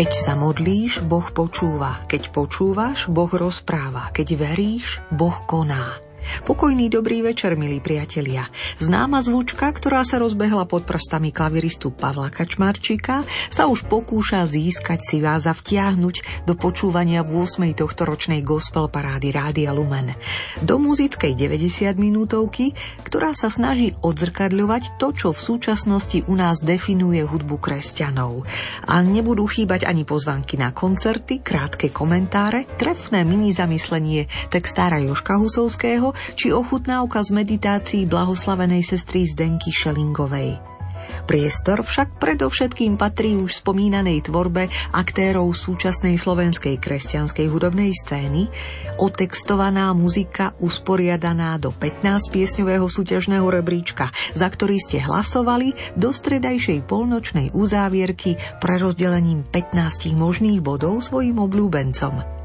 Keď sa modlíš, Boh počúva. Keď počúvaš, Boh rozpráva. Keď veríš, Boh koná. Pokojný dobrý večer, milí priatelia. Známa zvučka, ktorá sa rozbehla pod prstami klaviristu Pavla Kačmarčíka, sa už pokúša získať si vás a vtiahnuť do počúvania v 8. tohto ročnej gospel parády Rádia Lumen. Do muzickej 90 minútovky, ktorá sa snaží odzrkadľovať to, čo v súčasnosti u nás definuje hudbu kresťanov. A nebudú chýbať ani pozvanky na koncerty, krátke komentáre, trefné mini zamyslenie textára Joška Husovského či ochutnávka z meditácií blahoslavenej sestry Zdenky Šelingovej. Priestor však predovšetkým patrí už spomínanej tvorbe aktérov súčasnej slovenskej kresťanskej hudobnej scény, otextovaná muzika usporiadaná do 15 piesňového súťažného rebríčka, za ktorý ste hlasovali do stredajšej polnočnej uzávierky prerozdelením 15 možných bodov svojim obľúbencom.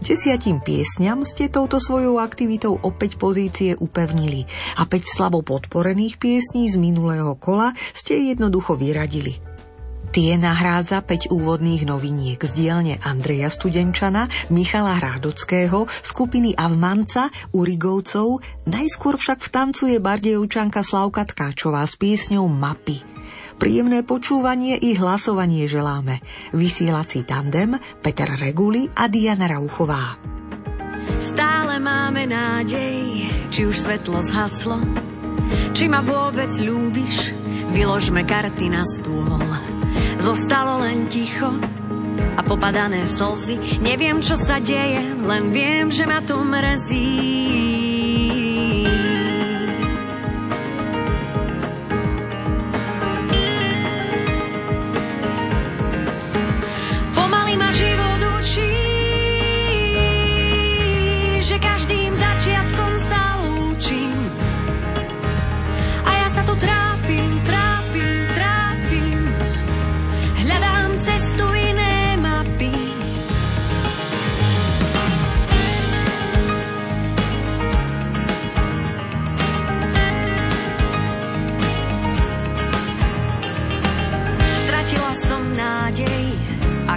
Desiatim piesňam ste touto svojou aktivitou opäť pozície upevnili a 5 slabo podporených piesní z minulého kola ste jednoducho vyradili. Tie nahrádza 5 úvodných noviniek z dielne Andreja Studenčana, Michala Hrádockého, skupiny Avmanca, Urigovcov, najskôr však vtancuje bardejovčanka Slavka Tkáčová s piesňou Mapy. Príjemné počúvanie i hlasovanie želáme. Vysielací tandem Peter Reguli a Diana Rauchová. Stále máme nádej, či už svetlo zhaslo, či ma vôbec ľúbiš, vyložme karty na stôl. Zostalo len ticho a popadané slzy, neviem čo sa deje, len viem, že ma to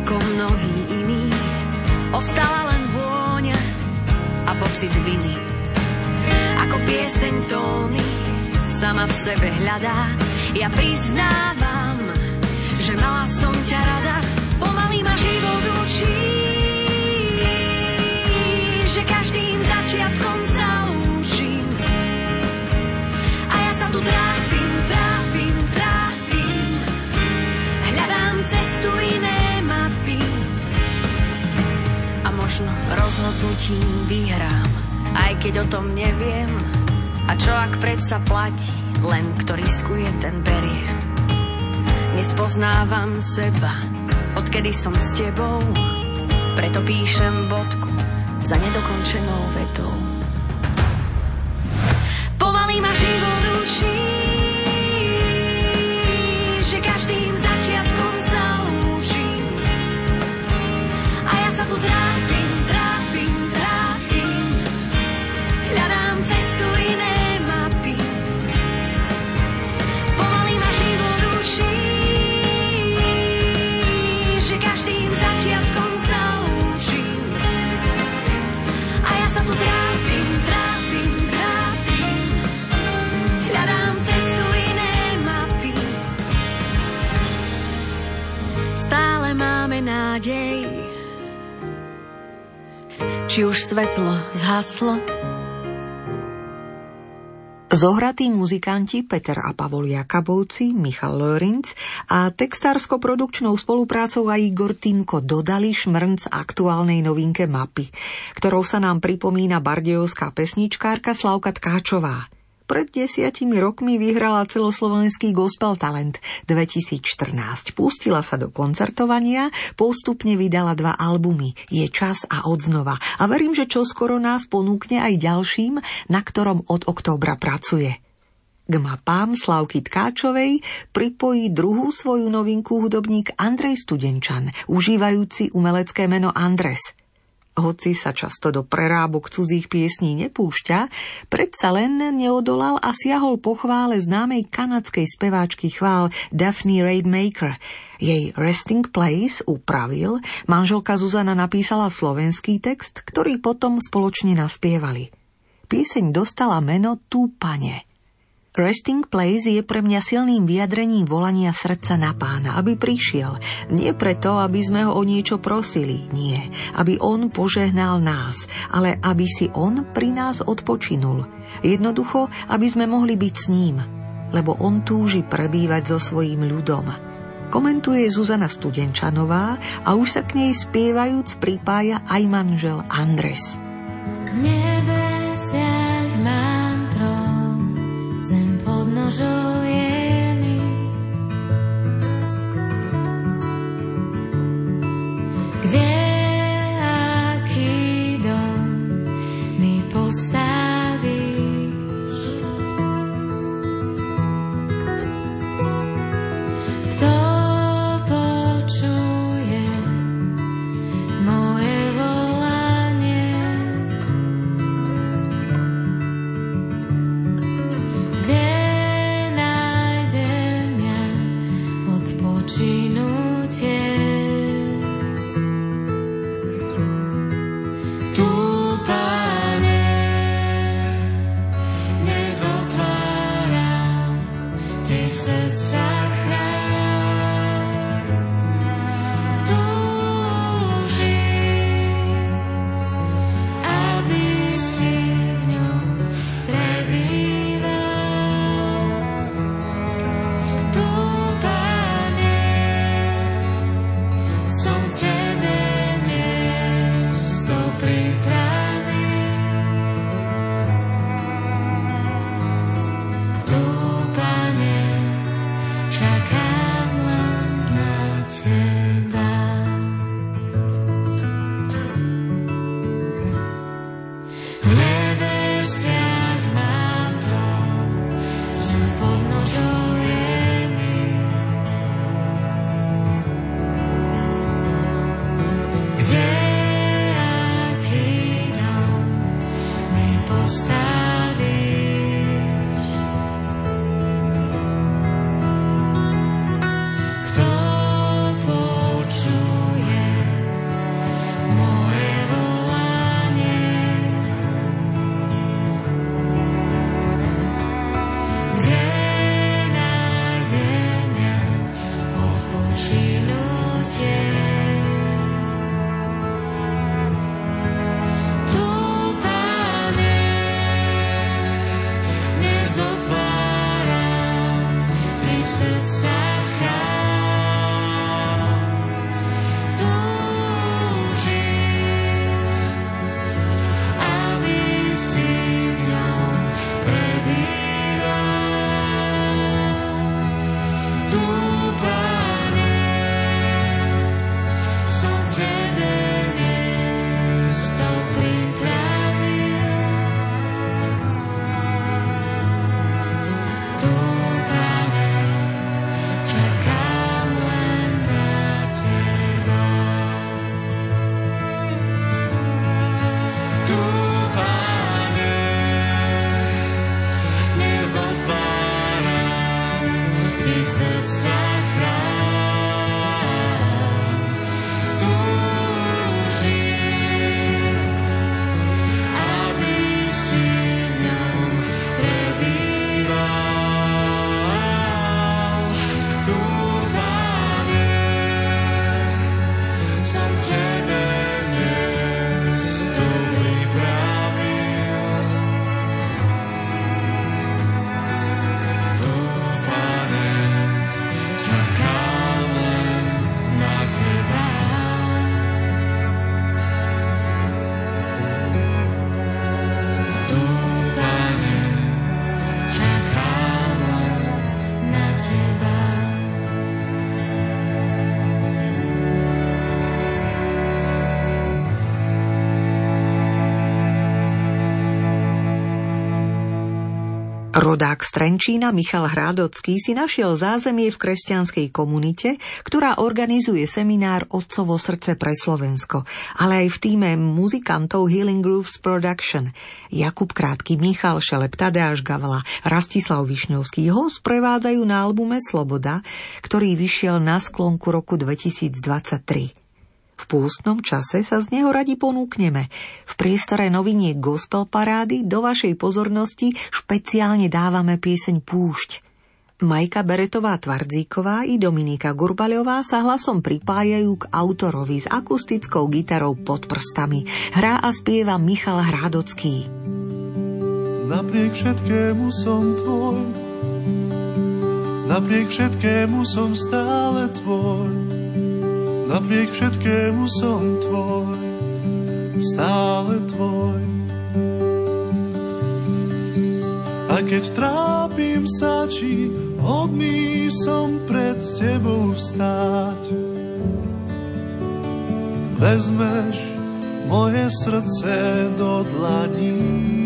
mrzí. Ostala len vôňa a pocit viny. Ako pieseň tóny sama v sebe hľadá. Ja priznávam, že mala som ťa rada, pomaly ma život učí, že každým začiatkom sa rozhodnutím vyhrám, aj keď o tom neviem. A čo ak predsa platí, len kto riskuje, ten berie. Nespoznávam seba, odkedy som s tebou, preto píšem bodku za nedokončenou vetou. Pomaly ma život nádej. Či už svetlo zhaslo? Zohratí muzikanti Peter a Pavol Jakabovci, Michal Lorinc a textársko-produkčnou spoluprácou aj Igor Týmko dodali šmrnc aktuálnej novinke mapy, ktorou sa nám pripomína bardejovská pesničkárka Slavka Tkáčová. Pred desiatimi rokmi vyhrala celoslovenský Gospel Talent 2014. Pustila sa do koncertovania, postupne vydala dva albumy Je čas a odznova. A verím, že čoskoro nás ponúkne aj ďalším, na ktorom od októbra pracuje. K mapám Slavky Tkáčovej pripojí druhú svoju novinku hudobník Andrej Studenčan, užívajúci umelecké meno Andres – Hoci sa často do prerábok cudzích piesní nepúšťa, predsa len neodolal a siahol po chvále známej kanadskej speváčky chvál Daphne Raidmaker. Jej Resting Place upravil, manželka Zuzana napísala slovenský text, ktorý potom spoločne naspievali. Pieseň dostala meno Túpane. Resting Place je pre mňa silným vyjadrením volania srdca na pána, aby prišiel. Nie preto, aby sme ho o niečo prosili, nie. Aby on požehnal nás, ale aby si on pri nás odpočinul. Jednoducho, aby sme mohli byť s ním, lebo on túži prebývať so svojím ľudom. Komentuje Zuzana Studenčanová a už sa k nej spievajúc pripája aj manžel Andres. Nebesiach Rodák z Trenčína Michal Hrádocký si našiel zázemie v kresťanskej komunite, ktorá organizuje seminár Otcovo srdce pre Slovensko, ale aj v týme muzikantov Healing Grooves Production. Jakub Krátky, Michal Šelep, Tadeáš Gavala, Rastislav Višňovský ho sprevádzajú na albume Sloboda, ktorý vyšiel na sklonku roku 2023. V pústnom čase sa z neho radi ponúkneme. V priestore novinie Gospel Parády do vašej pozornosti špeciálne dávame pieseň Púšť. Majka Beretová Tvardzíková i Dominika Gurbaľová sa hlasom pripájajú k autorovi s akustickou gitarou pod prstami. Hrá a spieva Michal Hrádocký. Napriek všetkému som tvoj, napriek všetkému som stále tvoj. Napriek všetkému som tvoj, stále tvoj. A keď trápim sa, či hodný som pred tebou stáť, vezmeš moje srdce do dlaní.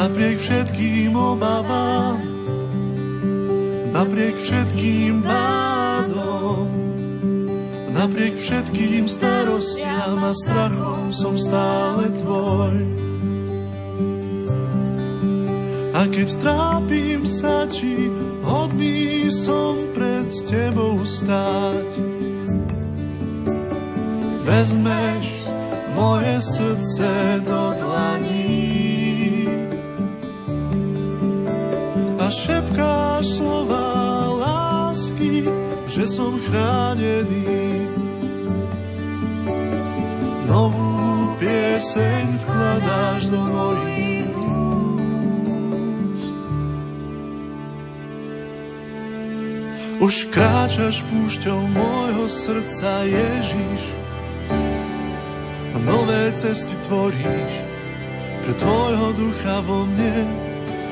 Napriek všetkým obavám, napriek všetkým bádom, napriek všetkým starostiam a strachom som stále tvoj. A keď trápim sa, či hodný som pred tebou stáť, vezmeš moje srdce do šepkáš slova lásky, že som chránený. Novú pieseň vkladáš do mojich úst. Už kráčaš púšťou môjho srdca, Ježiš, a nové cesty tvoríš pre tvojho ducha vo mne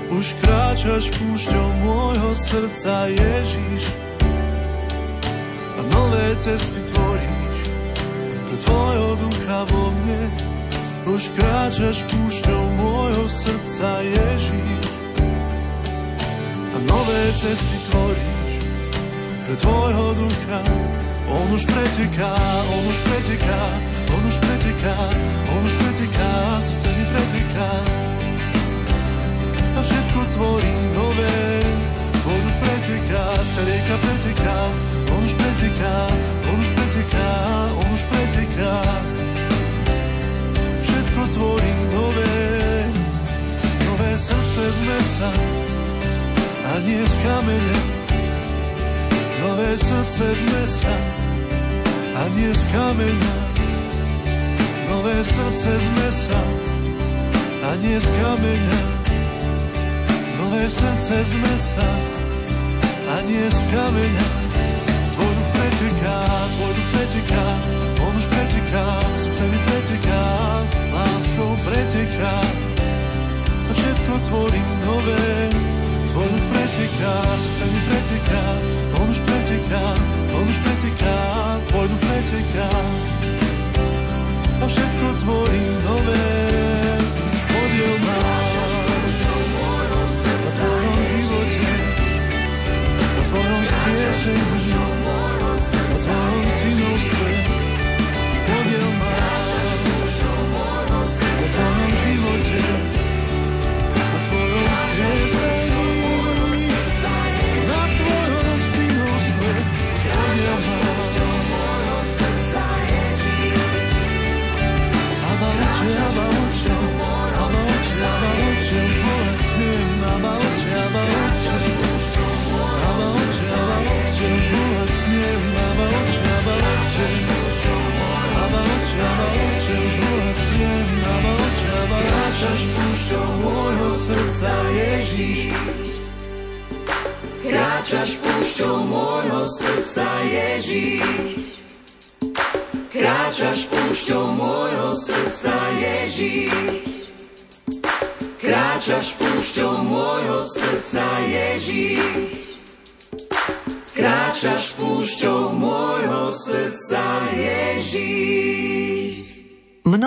už kráčaš púšťou môjho srdca Ježiš a nové cesty tvoríš pre tvojho ducha vo mne. Už kráčaš púšťou môjho srdca Ježiš a nové cesty tvoríš pre tvojho ducha. On už preteká, on už preteká, on už preteká, on už preteká, srdce mi preteká a všetko tvorí nové. On už preteká, sa rieka preteká, on už preteká, on už preteká, on už preteká. Všetko tvorí nové, nové srdce z mesa a nie z kameňa. Nové srdce z mesa a nie z kameňa. Nové srdce z mesa a nie z kameňa Nové srdce z mesa a nie z kameňa. Tvoj duch preteká, tvoj duch preteká, on už preteká, srdce mi preteká, láskou preteká. A všetko tvorí nové, tvoj duch preteká, srdce mi preteká, on už preteká, on už preteká, tvoj duch preteká. A všetko tvorí nové, skriesení, o Tvojom synovstve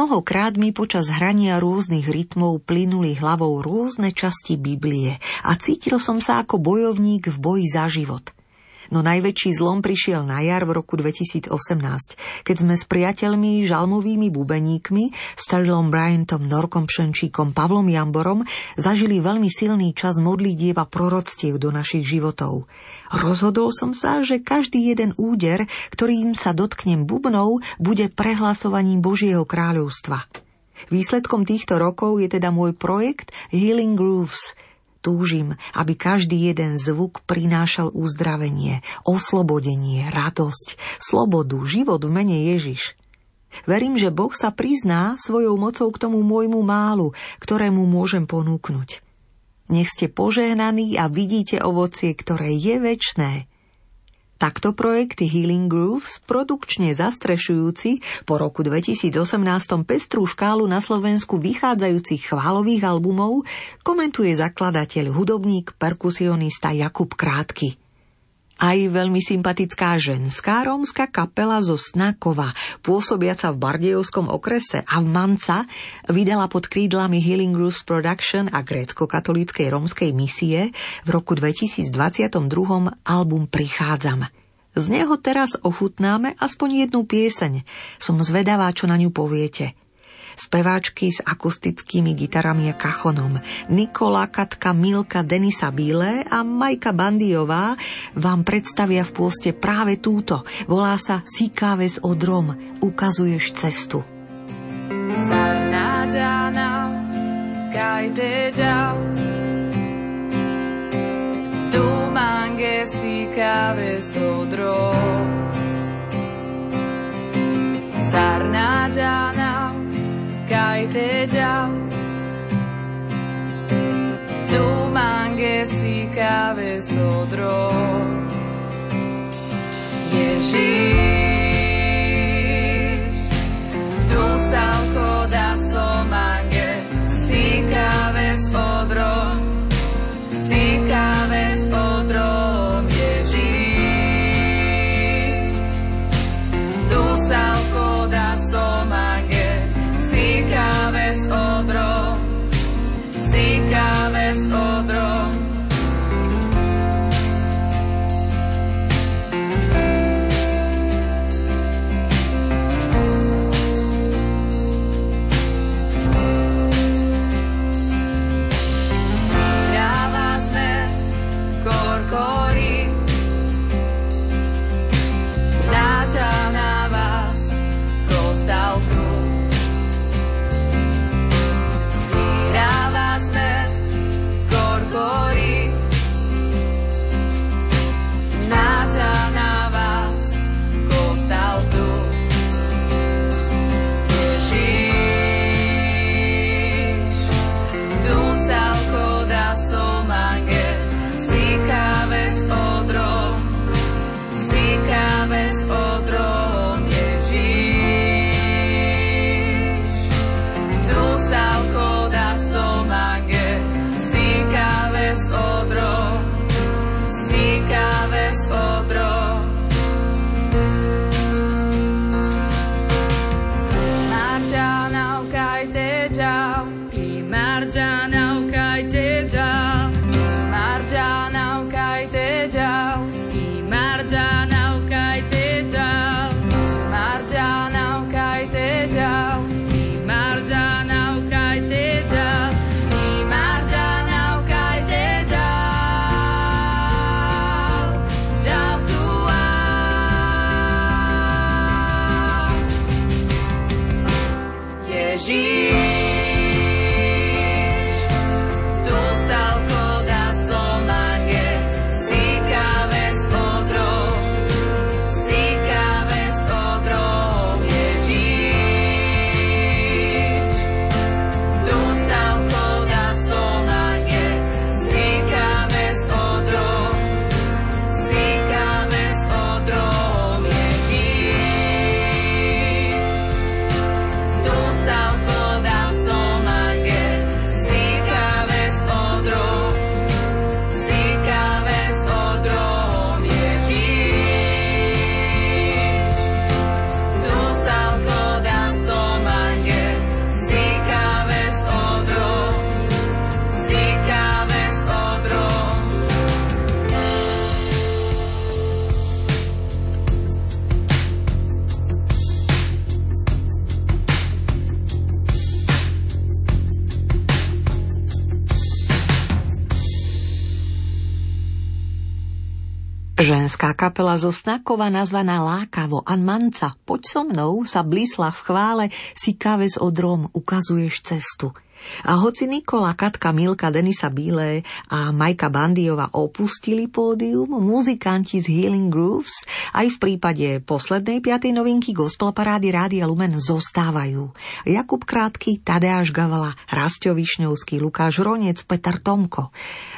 Mnohokrát mi počas hrania rôznych rytmov plynuli hlavou rôzne časti Biblie a cítil som sa ako bojovník v boji za život – No najväčší zlom prišiel na jar v roku 2018, keď sme s priateľmi, žalmovými bubeníkmi, Sterilom Bryantom, Norkom Pšenčíkom, Pavlom Jamborom zažili veľmi silný čas modlitieb a proroctiev do našich životov. Rozhodol som sa, že každý jeden úder, ktorým sa dotknem bubnov, bude prehlasovaním Božieho kráľovstva. Výsledkom týchto rokov je teda môj projekt Healing Grooves – Túžim, aby každý jeden zvuk prinášal uzdravenie, oslobodenie, radosť, slobodu, život v mene Ježiš. Verím, že Boh sa prizná svojou mocou k tomu môjmu málu, ktorému môžem ponúknuť. Nech ste požehnaní a vidíte ovocie, ktoré je väčné. Takto projekty Healing Grooves, produkčne zastrešujúci, po roku 2018 pestrú škálu na Slovensku vychádzajúcich chválových albumov, komentuje zakladateľ, hudobník, perkusionista Jakub Krátky. Aj veľmi sympatická ženská rómska kapela zo Snakova, pôsobiaca v Bardejovskom okrese a v Manca, vydala pod krídlami Healing Grooves Production a grécko-katolíckej rómskej misie v roku 2022 album Prichádzam. Z neho teraz ochutnáme aspoň jednu pieseň. Som zvedavá, čo na ňu poviete. Speváčky s akustickými gitarami a kachonom. Nikola, Katka, Milka, Denisa Bílé a Majka Bandiová vám predstavia v pôste práve túto. Volá sa Sikáve z odrom. Ukazuješ cestu. Sarnáďana, kajte ďal. Ja. Tu mange si káve sodro. Ježíš kapela zo Snakova nazvaná Lákavo. Anmanca Poď so mnou sa blísla v chvále si kaves odrom ukazuješ cestu – a hoci Nikola, Katka, Milka, Denisa Bílé a Majka Bandiova opustili pódium, muzikanti z Healing Grooves aj v prípade poslednej piatej novinky gospel parády Rádia Lumen zostávajú. Jakub Krátky, Tadeáš Gavala, Rastio Višňovský, Lukáš Ronec, Peter Tomko.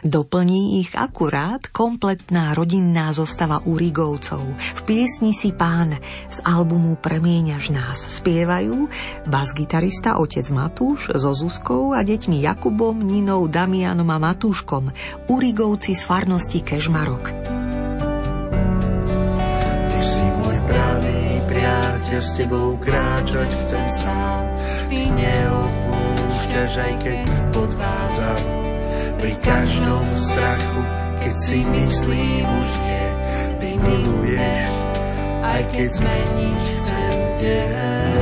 Doplní ich akurát kompletná rodinná zostava Urigovcov. V piesni si pán z albumu Premieňaš nás spievajú bas-gitarista otec Matúš zo Zuzkou Aničkou a deťmi Jakubom, Ninou, Damianom a Matúškom, Urigovci z farnosti Kežmarok. Ty si môj pravý priateľ, s tebou kráčať chcem sám. Ty neopúšťaš, aj keď podvádzam. Pri každom strachu, keď si myslím už nie, ty miluješ, aj keď zmeniť chcem deň.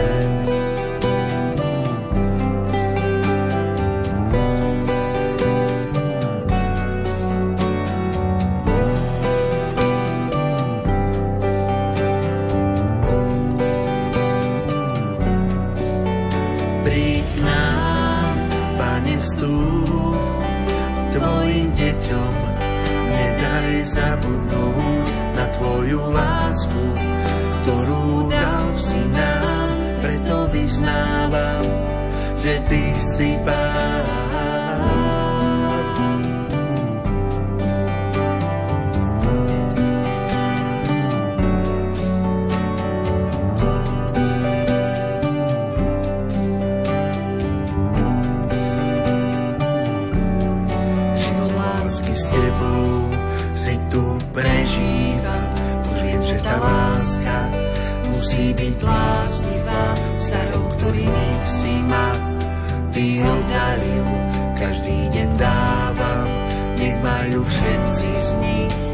Zabudnúť na tvoju lásku, ktorú dal si nám, preto vyznávam, že ty si pán. Byť bláznivá s darom, ktorými si ma ty obdaril. Každý deň dávam, nech majú všetci z nich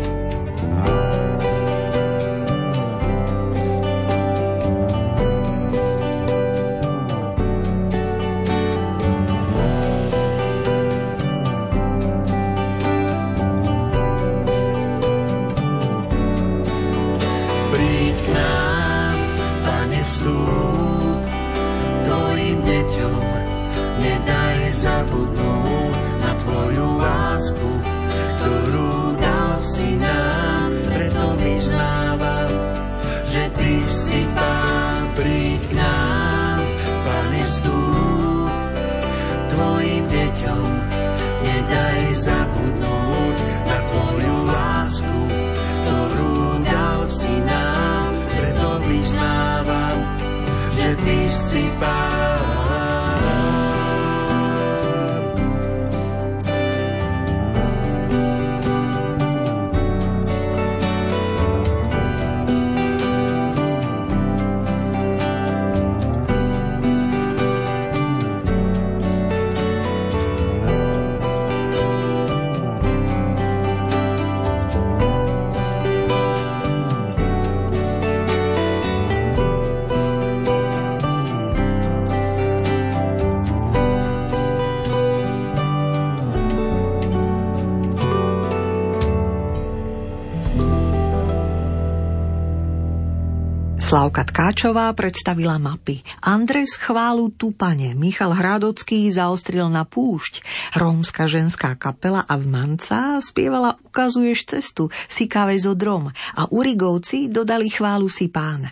Tkáčová predstavila mapy. Andres chválu Tupane, Michal Hrádocký zaostril na púšť, rómska ženská kapela a Manca spievala Ukazuješ cestu, si káve zo drom a Urigovci dodali chválu si pán.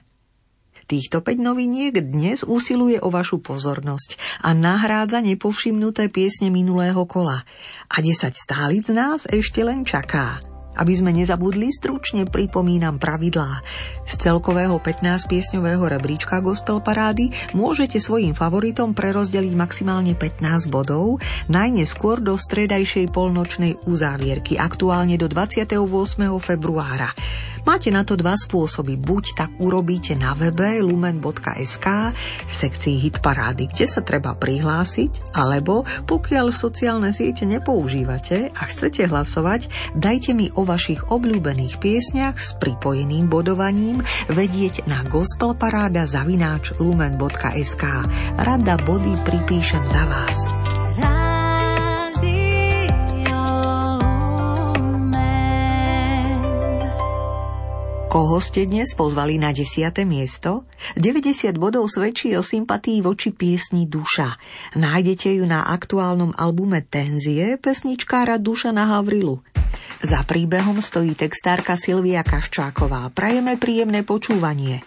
Týchto 5 noviniek dnes usiluje o vašu pozornosť a nahrádza nepovšimnuté piesne minulého kola. A 10 stálic nás ešte len čaká. Aby sme nezabudli, stručne pripomínam pravidlá. Z celkového 15-piesňového rebríčka Gospel Parády môžete svojim favoritom prerozdeliť maximálne 15 bodov, najneskôr do stredajšej polnočnej uzávierky, aktuálne do 28. februára. Máte na to dva spôsoby. Buď tak urobíte na webe lumen.sk v sekcii hit parády, kde sa treba prihlásiť, alebo pokiaľ sociálne siete nepoužívate a chcete hlasovať, dajte mi o vašich obľúbených piesniach s pripojeným bodovaním vedieť na gospelparáda zavináč lumen.sk. Rada body pripíšem za vás. Koho ste dnes pozvali na 10. miesto? 90 bodov svedčí o sympatii voči piesni Duša. Nájdete ju na aktuálnom albume Tenzie pesničkára Duša na Havrilu. Za príbehom stojí textárka Silvia Kaščáková. Prajeme príjemné počúvanie.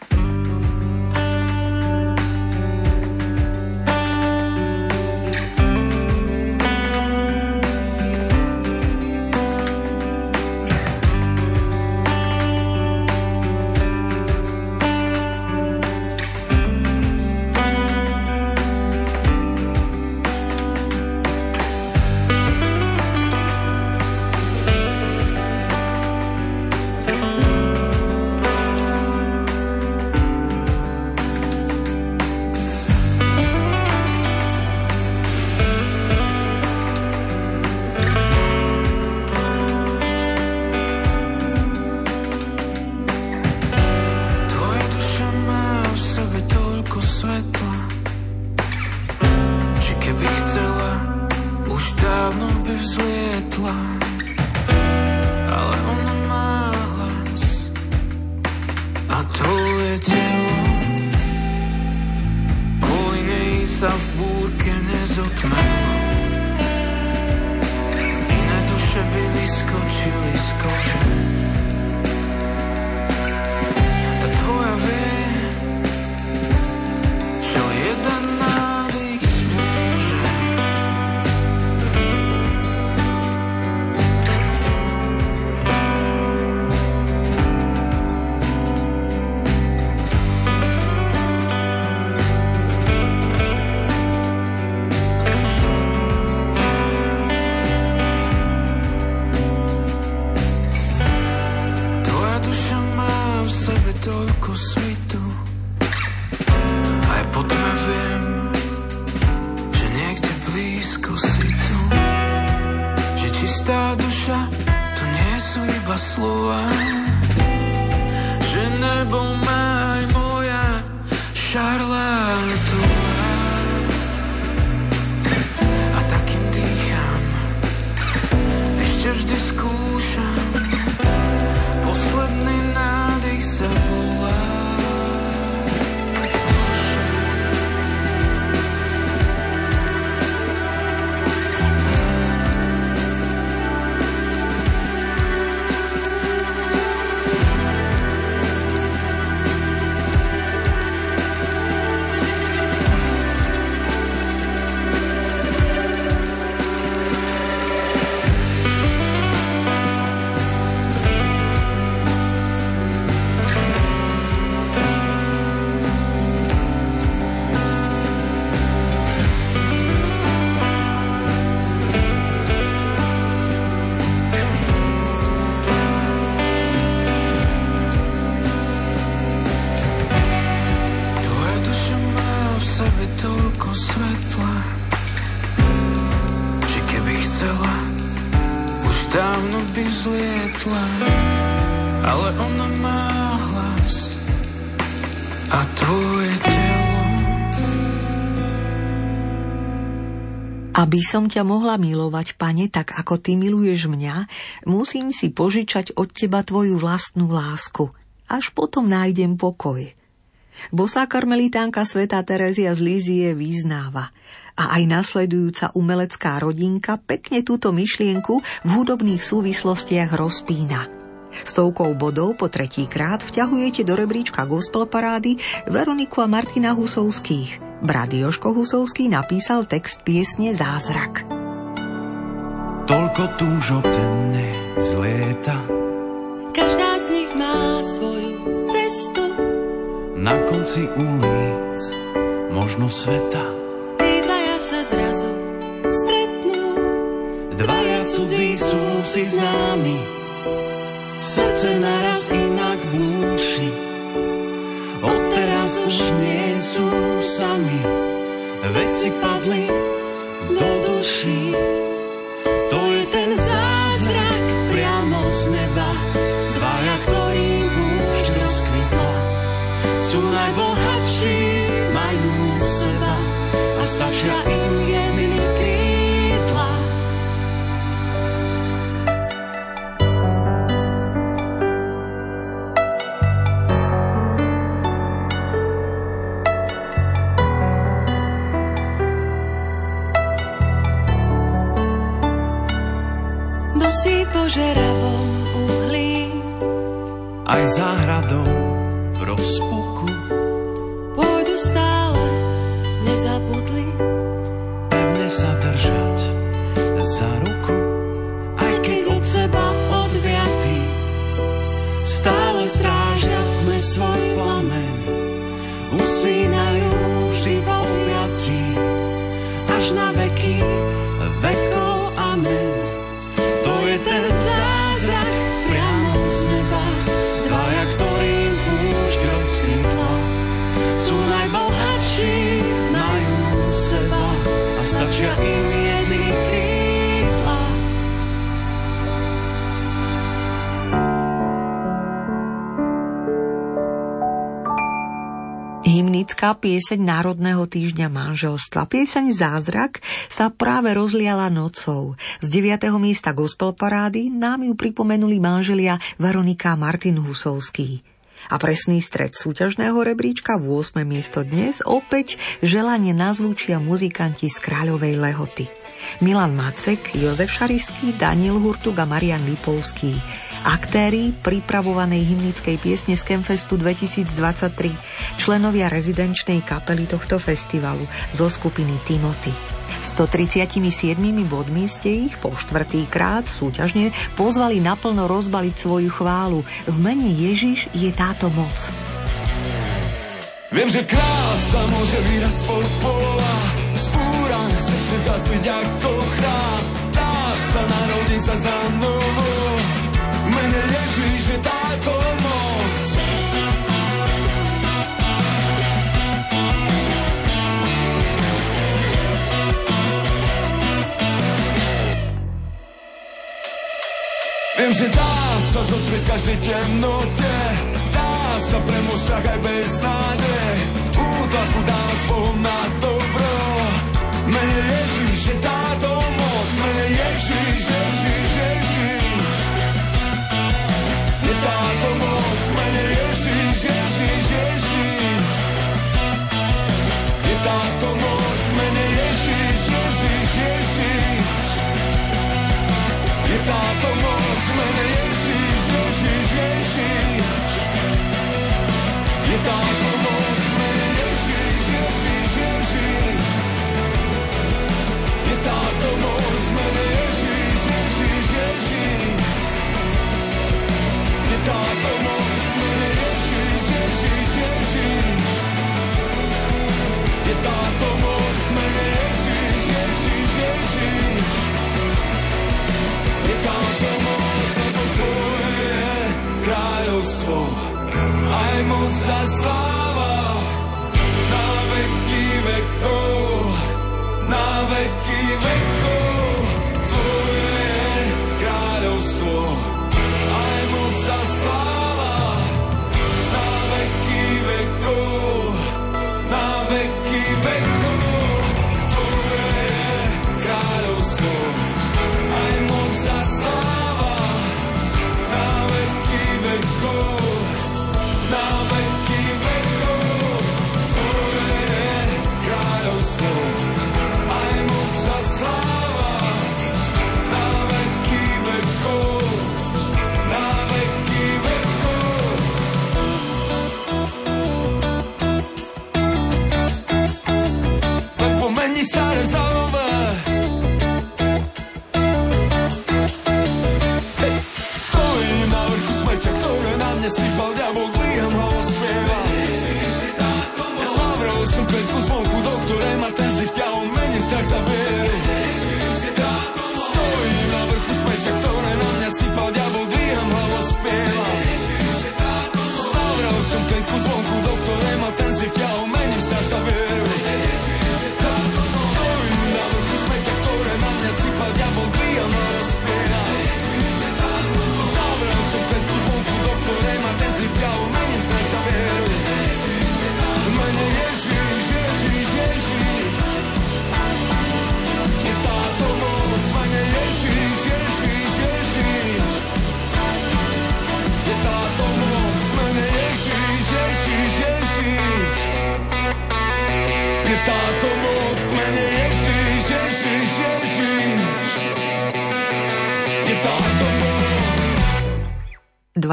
Aby som ťa mohla milovať, pane, tak ako ty miluješ mňa, musím si požičať od teba tvoju vlastnú lásku. Až potom nájdem pokoj. Bosá karmelitánka sveta Terezia z Lízie vyznáva a aj nasledujúca umelecká rodinka pekne túto myšlienku v hudobných súvislostiach rozpína. Stovkou bodov po tretíkrát vťahujete do rebríčka gospel parády Veroniku a Martina Husovských – Brat Joško Husovský napísal text piesne Zázrak. Toľko túžob denne zlieta Každá z nich má svoju cestu. Na konci ulic, možno sveta. Tí dvaja sa zrazu stretnú. Dvaja cudzí sú si známi Srdce naraz inak búši Odteraz už nie sú sami, veci padli do duší. To je ten zázrak priamo z neba, dvaja, ktorým púšť rozkvitla. Sú najbohatší, majú seba a stačia im jediný nosí požeravom uhlí. Aj záhradou v rozpuku pôjdu stále nezabudli. Hymnická pieseň Národného týždňa manželstva. Pieseň Zázrak sa práve rozliala nocou. Z 9. miesta gospel parády nám ju pripomenuli manželia Veronika Martin Husovský. A presný stred súťažného rebríčka v 8. miesto dnes opäť želanie nazvučia muzikanti z Kráľovej Lehoty. Milan Macek, Jozef Šarišský, Daniel Hurtug a Marian Lipovský. Aktéri pripravovanej hymnickej piesne z Kemfestu 2023, členovia rezidenčnej kapely tohto festivalu zo skupiny Timothy. 137 bodmi ste ich po štvrtýkrát súťažne pozvali naplno rozbaliť svoju chválu. V mene Ježiš je táto moc. Viem, že krása môže výraz pola, spúrané srdce zazbyť ako chrám. Dá sa narodiť sa za Ježíš je táto moc. Viem, že dá sa zotrieť každej temnote, dá sa bez nádej. Útlaku dávať Bohom na dobro, mene je táto aj moc a sláva na veky vekov, na veky vekov.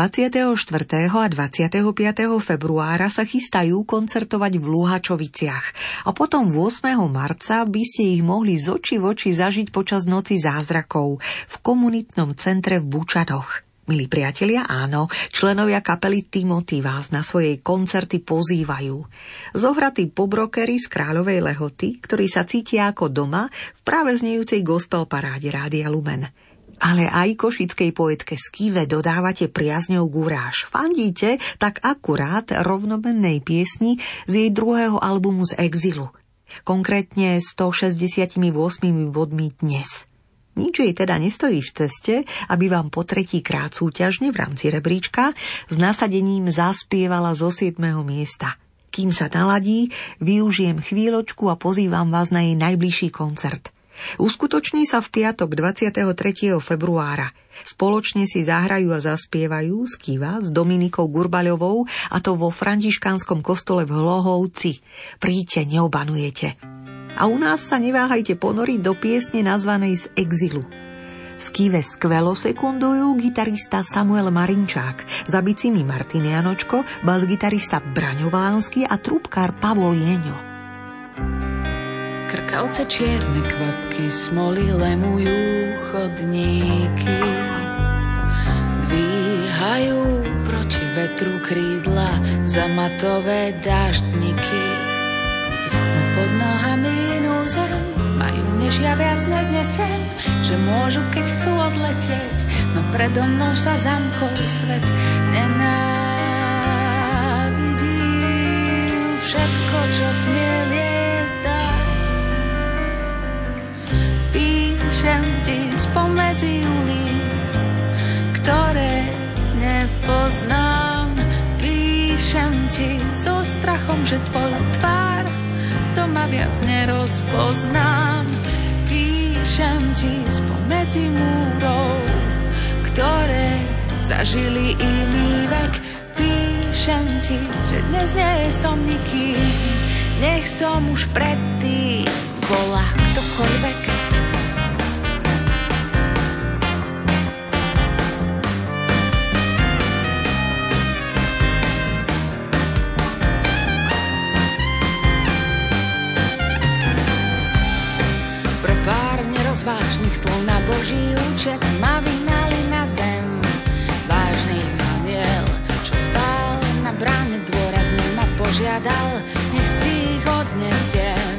24. a 25. februára sa chystajú koncertovať v Luhačoviciach a potom 8. marca by ste ich mohli z oči v oči zažiť počas Noci zázrakov v komunitnom centre v Bučadoch. Milí priatelia, áno, členovia kapely Timothy vás na svojej koncerty pozývajú. Zohratí pobrokery z Kráľovej Lehoty, ktorí sa cítia ako doma v práve znejúcej gospel paráde Rádia Lumen ale aj košickej poetke Skive dodávate priazňou gúráž. Fandíte tak akurát rovnomennej piesni z jej druhého albumu z Exilu. Konkrétne 168 bodmi dnes. Nič jej teda nestojí v ceste, aby vám po tretí krát súťažne v rámci rebríčka s nasadením zaspievala zo 7. miesta. Kým sa naladí, využijem chvíľočku a pozývam vás na jej najbližší koncert. Uskutoční sa v piatok 23. februára. Spoločne si zahrajú a zaspievajú z Kiva s Dominikou Gurbaľovou a to vo františkánskom kostole v Hlohovci. Príďte, neobanujete. A u nás sa neváhajte ponoriť do piesne nazvanej z exilu. Z Kive skvelo sekundujú gitarista Samuel Marinčák, za bicimi Martin Janočko, bas-gitarista Braňo Valánsky a trúbkár Pavol Jeňo. Krkavce čierne kvapky smoly lemujú chodníky. Dvíhajú proti vetru krídla za matové dáždniky. No pod nohami inú zem majú, než ja viac neznesem, že môžu, keď chcú odletieť, no predo mnou sa zamkol svet. Nenávidím všetko, čo smie píšem ti spomedzi ulic, ktoré nepoznám. Píšem ti so strachom, že tvoja tvár doma viac nerozpoznám. Píšem ti spomedzi múrov, ktoré zažili iný vek. Píšem ti, že dnes nie som nikým, nech som už predtým bola ktokoľvek. Účet ma vyhnali na zem. Vážny aniel, čo stál na bráne dôrazne ma požiadal, nech si ich odnesiem.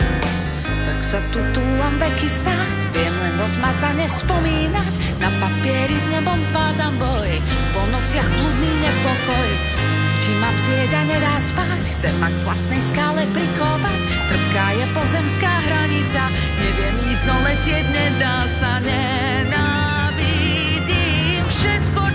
Tak sa tu túlam veky stáť, viem len rozmazane spomínať, na papieri s nebom zvádzam boj, po nociach blúdny nepokoj. Ti ma bdieť a nedá spať, chcem ma k vlastnej skále prikovať, trpká je pozemská hranica, neviem ísť, no letieť nedá sa, nenávidím všetko,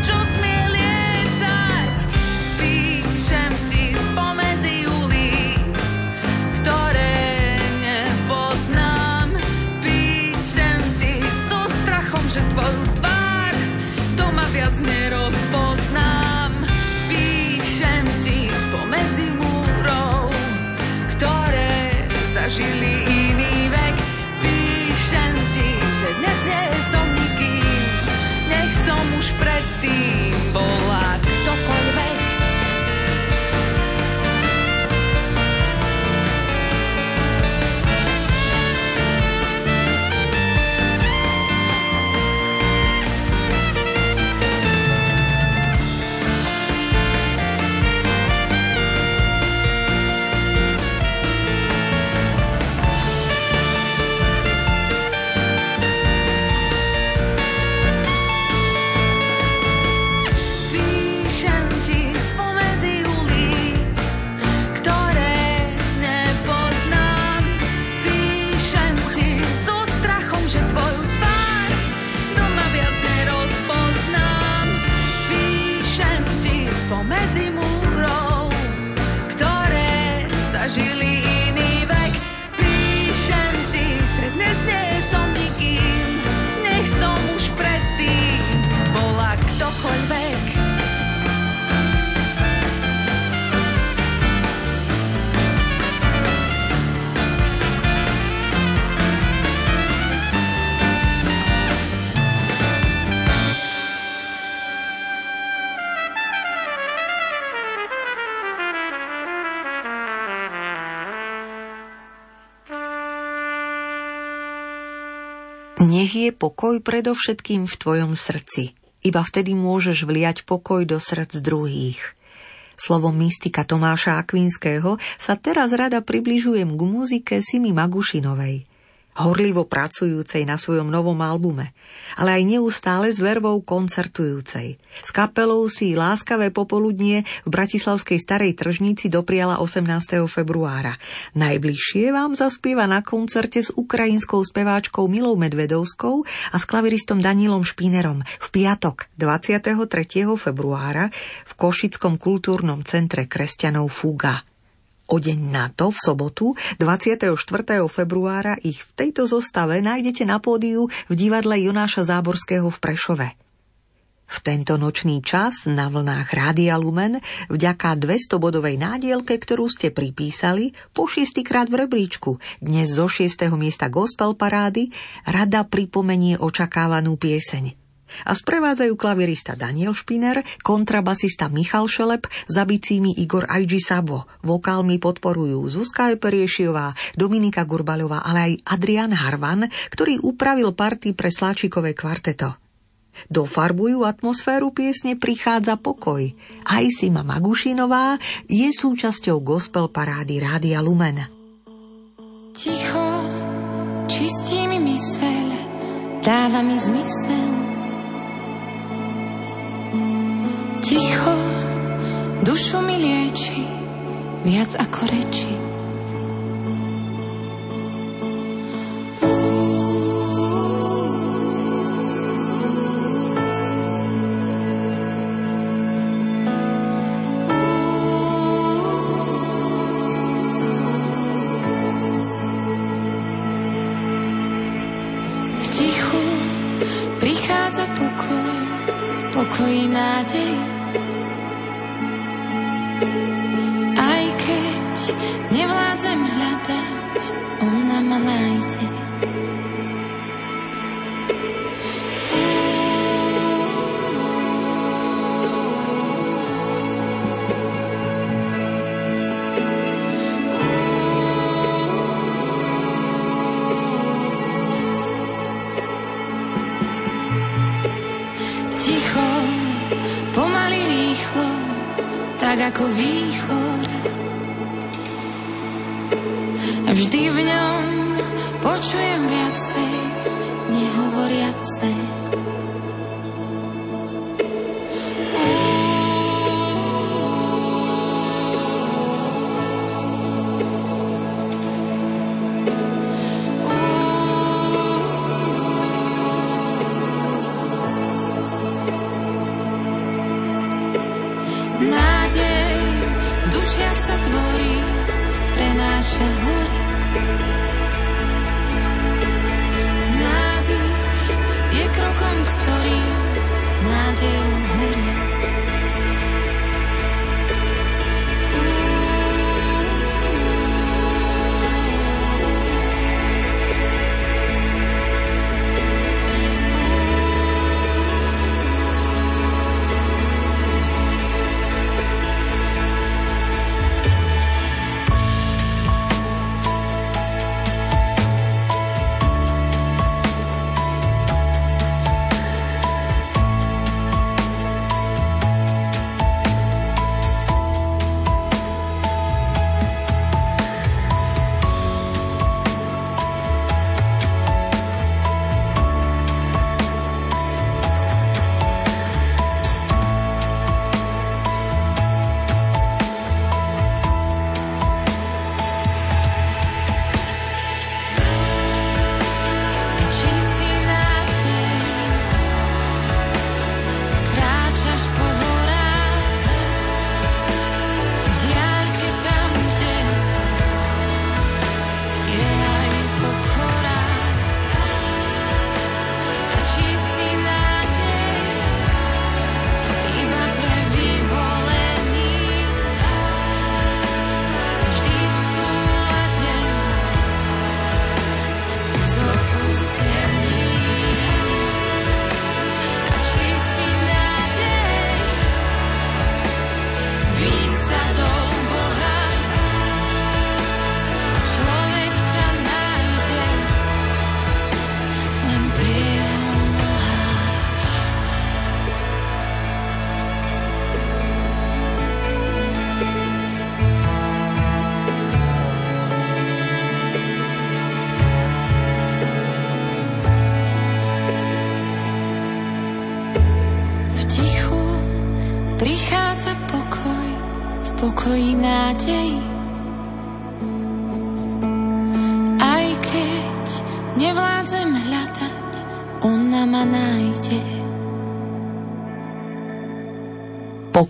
predtým je pokoj predovšetkým v tvojom srdci. Iba vtedy môžeš vliať pokoj do srdc druhých. Slovom mystika Tomáša Akvinského sa teraz rada približujem k muzike Simi Magušinovej horlivo pracujúcej na svojom novom albume, ale aj neustále s vervou koncertujúcej. S kapelou si láskavé popoludnie v Bratislavskej starej tržnici dopriala 18. februára. Najbližšie vám zaspieva na koncerte s ukrajinskou speváčkou Milou Medvedovskou a s klaviristom Danielom Špínerom v piatok 23. februára v Košickom kultúrnom centre kresťanov Fuga. O deň na to, v sobotu, 24. februára, ich v tejto zostave nájdete na pódiu v divadle Jonáša Záborského v Prešove. V tento nočný čas na vlnách Rádia Lumen vďaka 200-bodovej nádielke, ktorú ste pripísali, po šiestýkrát v rebríčku, dnes zo 6. miesta gospel parády, rada pripomenie očakávanú pieseň – a sprevádzajú klavirista Daniel Špiner, kontrabasista Michal Šelep, za bicími Igor Ajži Sabo. Vokálmi podporujú Zuzka Eperiešiová, Dominika Gurbaľová, ale aj Adrian Harvan, ktorý upravil party pre Sláčikové kvarteto. Dofarbujú atmosféru piesne Prichádza pokoj. Aj Sima Magušinová je súčasťou gospel parády Rádia Lumen. Ticho čistí mi myseľ, dáva mi zmysel Ticho dušu mi lieči viac ako reči.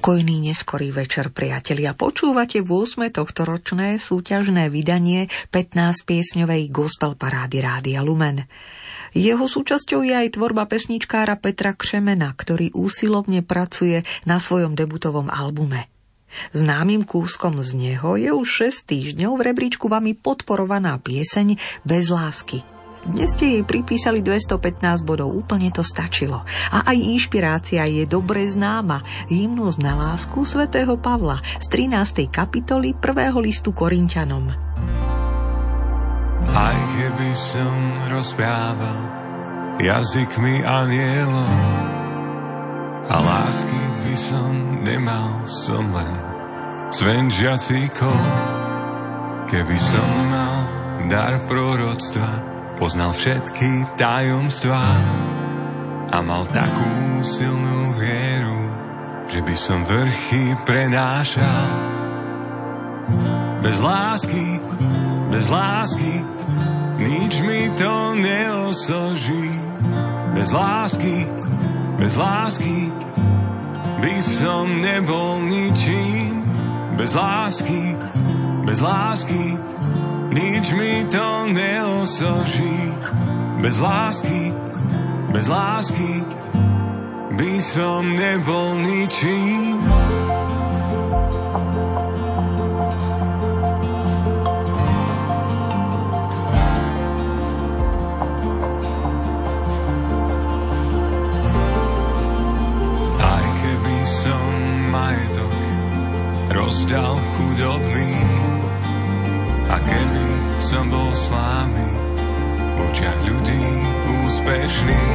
Pokojný neskorý večer, priatelia. Počúvate v 8. tohto ročné súťažné vydanie 15-piesňovej gospel parády Rádia Lumen. Jeho súčasťou je aj tvorba pesničkára Petra Křemena, ktorý úsilovne pracuje na svojom debutovom albume. Známym kúskom z neho je už 6 týždňov v rebríčku vami podporovaná pieseň Bez lásky – dnes ste jej pripísali 215 bodov, úplne to stačilo. A aj inšpirácia je dobre známa. Hymnus na lásku svätého Pavla z 13. kapitoly 1. listu Korintianom. Aj keby som rozprával jazykmi anielov a lásky by som nemal, som len cvenžiacíkov. Keby som mal dar proroctva, poznal všetky tajomstvá a mal takú silnú vieru, že by som vrchy prenášal. Bez lásky, bez lásky, nič mi to neosoží. Bez lásky, bez lásky, by som nebol ničím. Bez lásky, bez lásky, nič mi to neosoží. Bez lásky, bez lásky by som nebol ničím. Aj keby som majetok rozdal chudobným, a keby som bol slávny, v očiach ľudí úspešný,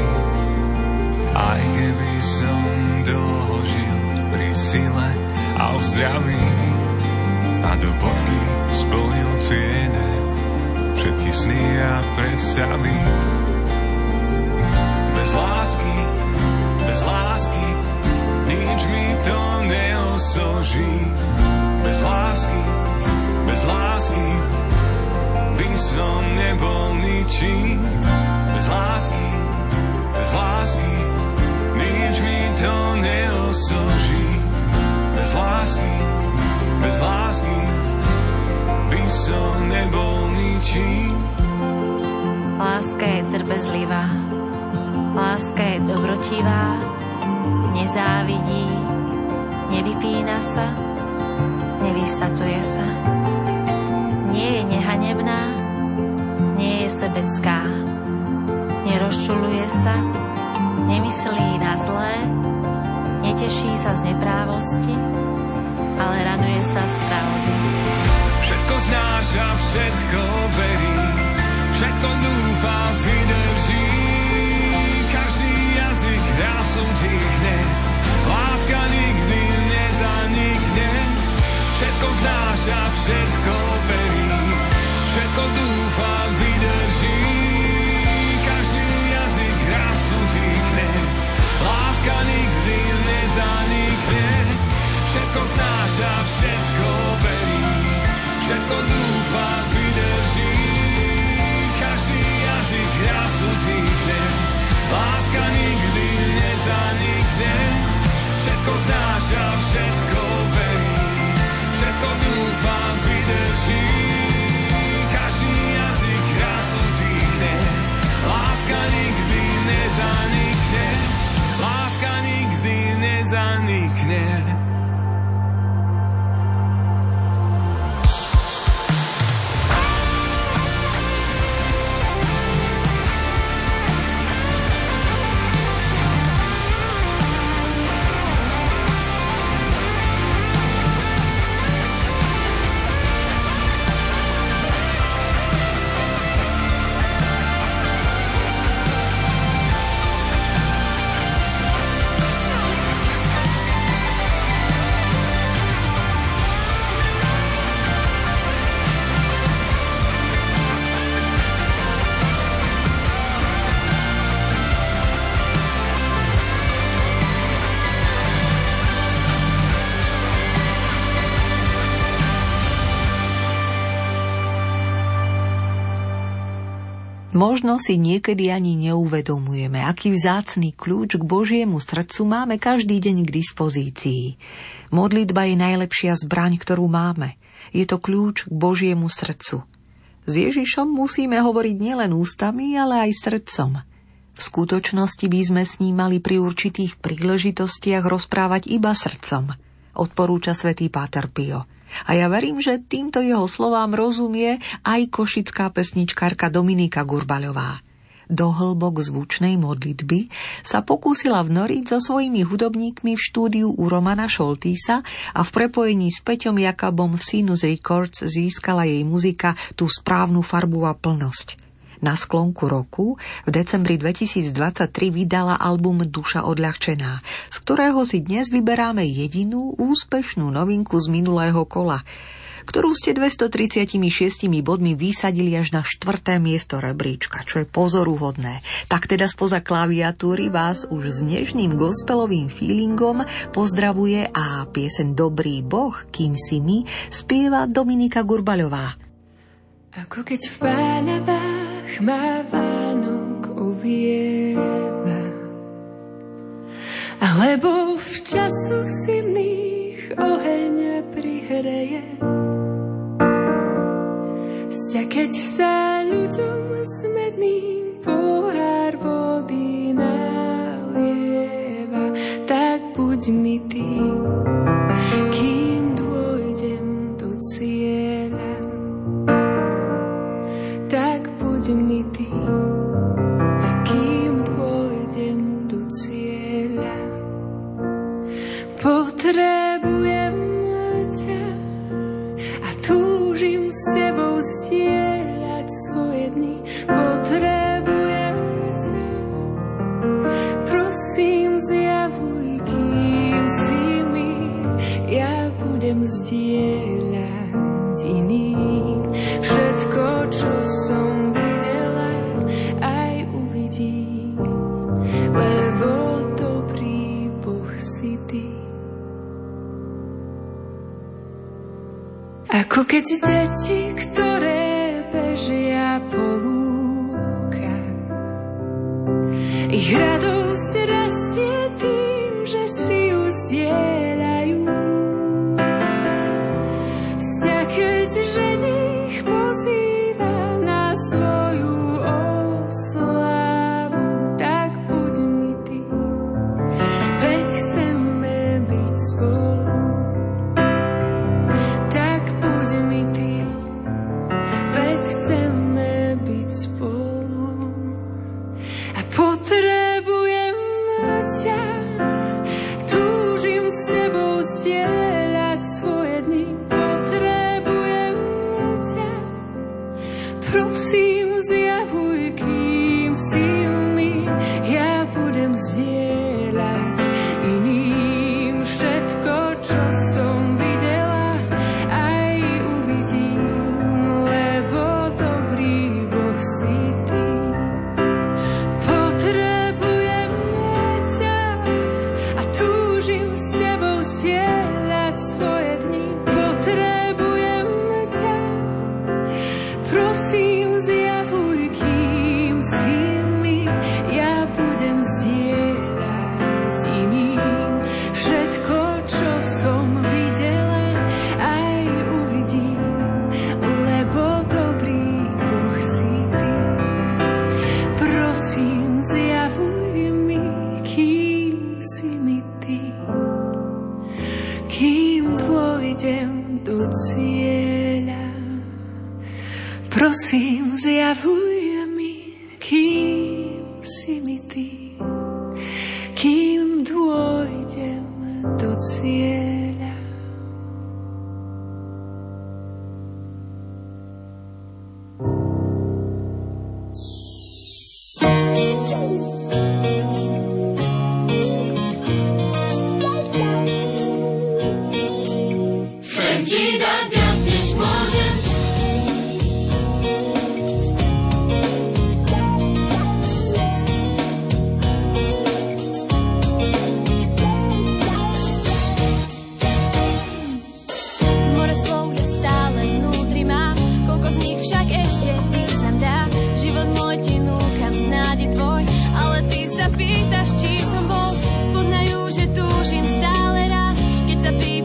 aj keby som dlho žil pri sile a v zdraví a do bodky splnil ciene všetky sny a predstavy. Bez lásky, bez lásky, nič mi to neosoží. Bez lásky, bez lásky by som nebol ničím. Bez lásky, bez lásky, nič mi to neosoží. Bez lásky, bez lásky by som nebol ničím. Láska je trpezlivá, láska je dobrotivá, nezávidí, nevypína sa, nevystacuje sa nehanebná, nie je sebecká. Nerozčuluje sa, nemyslí na zlé, neteší sa z neprávosti, ale raduje sa z pravdy. Všetko znáša, všetko verí, všetko dúfa, vydrží. Každý jazyk rásu dýchne, láska nikdy nezanikne. Všetko znáša, všetko verí, všetko dúfa, vydrží. Každý jazyk raz utichne, láska nikdy nezanikne. Všetko znáša, všetko verí, všetko dúfa, vydrží. Každý jazyk raz utichne, láska nikdy nezanikne. Všetko znáša, všetko verí, všetko dúfa, vydrží. Láska nikdy nezanikne, láska nikdy nezanikne. Možno si niekedy ani neuvedomujeme, aký vzácný kľúč k Božiemu srdcu máme každý deň k dispozícii. Modlitba je najlepšia zbraň, ktorú máme. Je to kľúč k Božiemu srdcu. S Ježišom musíme hovoriť nielen ústami, ale aj srdcom. V skutočnosti by sme s ním mali pri určitých príležitostiach rozprávať iba srdcom, odporúča svätý Páter Pio. A ja verím, že týmto jeho slovám rozumie aj košická pesničkárka Dominika Gurbaľová. Do hĺbok zvučnej modlitby sa pokúsila vnoriť so svojimi hudobníkmi v štúdiu u Romana Šoltísa a v prepojení s Peťom Jakabom v Sinus Records získala jej muzika tú správnu farbu a plnosť. Na sklonku roku v decembri 2023 vydala album Duša odľahčená, z ktorého si dnes vyberáme jedinú úspešnú novinku z minulého kola, ktorú ste 236 bodmi vysadili až na štvrté miesto rebríčka, čo je pozoruhodné. Tak teda spoza klaviatúry vás už s dnešným gospelovým feelingom pozdravuje a piesen Dobrý boh, kým si my, spieva Dominika Gurbaľová. Ako keď v páľavách má Vánok uvieva, alebo v časoch zimných oheň prihreje. Sťa, keď sa ľuďom smedným pohár vody nalieva, tak buď mi ty, kým buď mi ty, kým pôjdem do cieľa. Potrebujem ťa a túžim s tebou stieľať svoje dny. Potrebujem ťa, prosím zjavuj, kým si mi, ja budem zdieľať iným všetko, čo som Ako keď deti, ktoré raz, či som bol, spoznajú, že túžim stále raz, keď sa pýtam.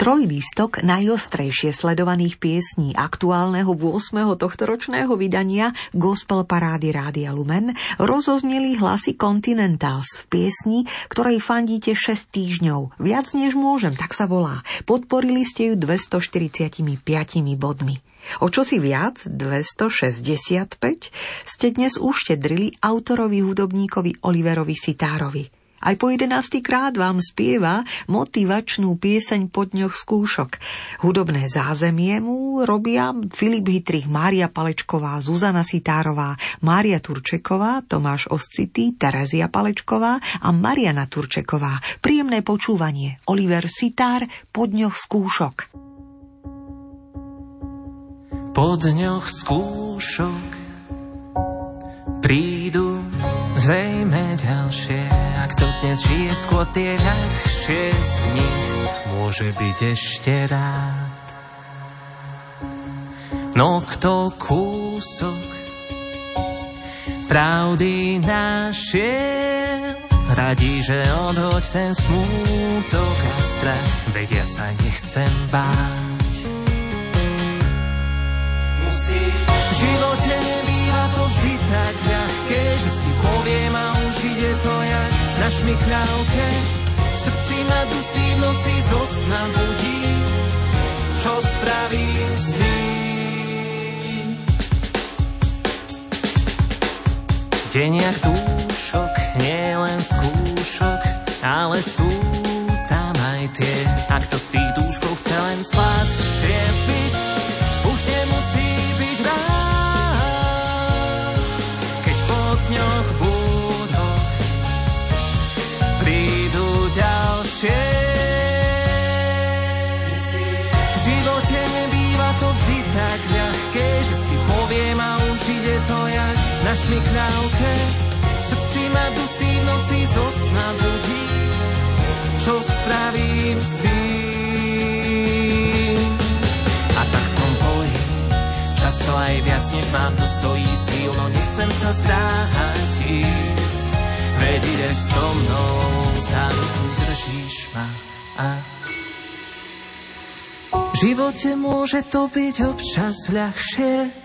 Trojlístok najostrejšie sledovaných piesní aktuálneho 8. tohtoročného vydania Gospel Parády Rádia Lumen rozozneli hlasy Continentals v piesni, ktorej fandíte 6 týždňov. Viac než môžem, tak sa volá. Podporili ste ju 245 bodmi. O čo viac, 265, ste dnes uštedrili autorovi hudobníkovi Oliverovi Sitárovi. Aj po jedenáctý krát vám spieva motivačnú pieseň po dňoch skúšok. Hudobné zázemie mu robia Filip Hytrich, Mária Palečková, Zuzana Sitárová, Mária Turčeková, Tomáš Oscitý, Terezia Palečková a Mariana Turčeková. Príjemné počúvanie. Oliver Sitár po dňoch skúšok. Po dňoch skúšok prídu zrejme ďalšie. Ak to dnes žije skôr tie ľahšie z nich, môže byť ešte rád. No kto kúsok pravdy našiel, radí, že odhoď ten smútok a strach, vedia sa nechcem báť. Musíš v živote nebýva to vždy tak ľahké, že si poviem a už ide to jak na šmikľavke. Srdci ma dusí v noci zo sna budí, čo spravím s tým. Jak dúšok, nie len skúšok, ale sú tam aj tie, ak to z tých dúškov na šmiknávke. V srdci ma dusí v noci zo sna budí, čo spravím s tým. A tak v tom boji, často aj viac než mám, to stojí síl, no nechcem sa zdráhať ísť. Veď ideš so mnou, za ruku držíš ma a v živote môže to byť občas ľahšie,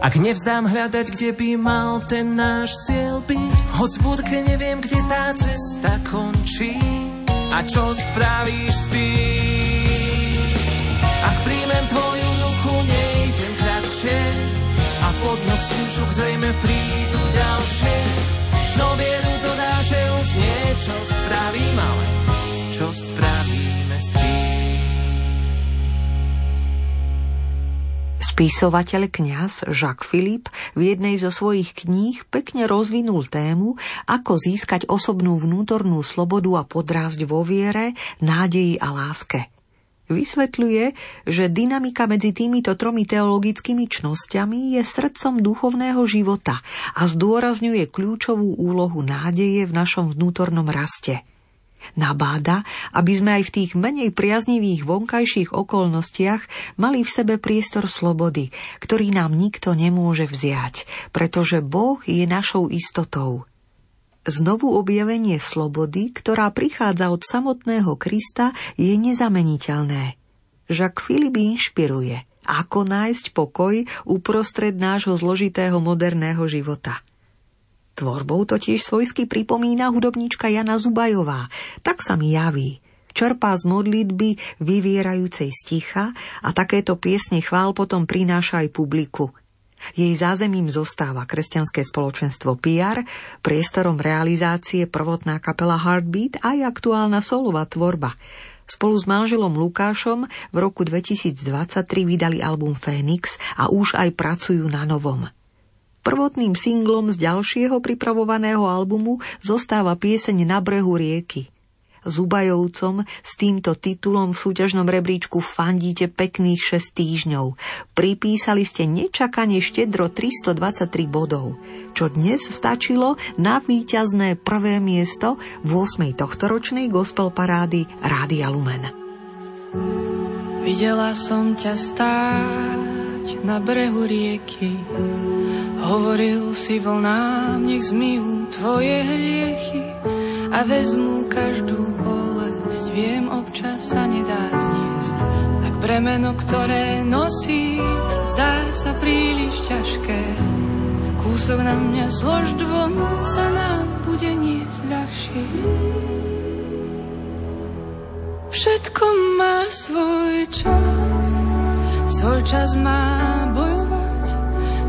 ak nevzdám hľadať, kde by mal ten náš cieľ byť. Hoď v budke neviem, kde tá cesta končí a čo spravíš s tým. Spisovateľ kňaz Jacques Philippe v jednej zo svojich kníh pekne rozvinul tému, ako získať osobnú vnútornú slobodu a podrásť vo viere, nádeji a láske. Vysvetľuje, že dynamika medzi týmito tromi teologickými čnosťami je srdcom duchovného života a zdôrazňuje kľúčovú úlohu nádeje v našom vnútornom raste – Nabáda, aby sme aj v tých menej priaznivých vonkajších okolnostiach mali v sebe priestor slobody, ktorý nám nikto nemôže vziať, pretože Boh je našou istotou. Znovu objavenie slobody, ktorá prichádza od samotného Krista, je nezameniteľné. Jacques Philippe inšpiruje, ako nájsť pokoj uprostred nášho zložitého moderného života – Tvorbou totiž svojsky pripomína hudobníčka Jana Zubajová. Tak sa mi javí. Čerpá z modlitby vyvierajúcej sticha a takéto piesne chvál potom prináša aj publiku. Jej zázemím zostáva kresťanské spoločenstvo PR, priestorom realizácie prvotná kapela Heartbeat a aj aktuálna solová tvorba. Spolu s manželom Lukášom v roku 2023 vydali album Phoenix a už aj pracujú na novom – Prvotným singlom z ďalšieho pripravovaného albumu zostáva pieseň Na brehu rieky. Zubajovcom s týmto titulom v súťažnom rebríčku fandíte pekných 6 týždňov. Pripísali ste nečakane štedro 323 bodov, čo dnes stačilo na víťazné prvé miesto v 8. tohtoročnej gospel parády Rádia Lumen. Videla som ťa stáť na brehu rieky Hovoril si vlnám, nech zmijú tvoje hriechy a vezmu každú bolesť. Viem, občas sa nedá zniesť, tak bremeno, ktoré nosí, zdá sa príliš ťažké. Kúsok na mňa zlož dvom, sa nám bude niesť ľahšie. Všetko má svoj čas, svoj čas má bojovať,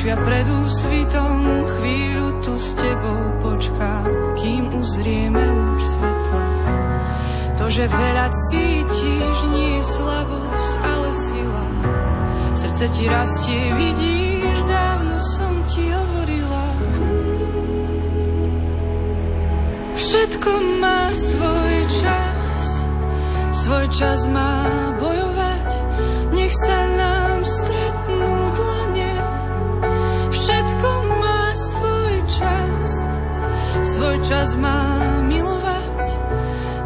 najtmavšia pred úsvitom. Chvíľu tu s tebou počká, kým uzrieme už svetla. To, že veľa cítiš, nie je slabosť, ale sila. Srdce ti rastie, vidíš, dávno som ti hovorila. Všetko má svoj čas svoj čas má bojovať, čas má milovať,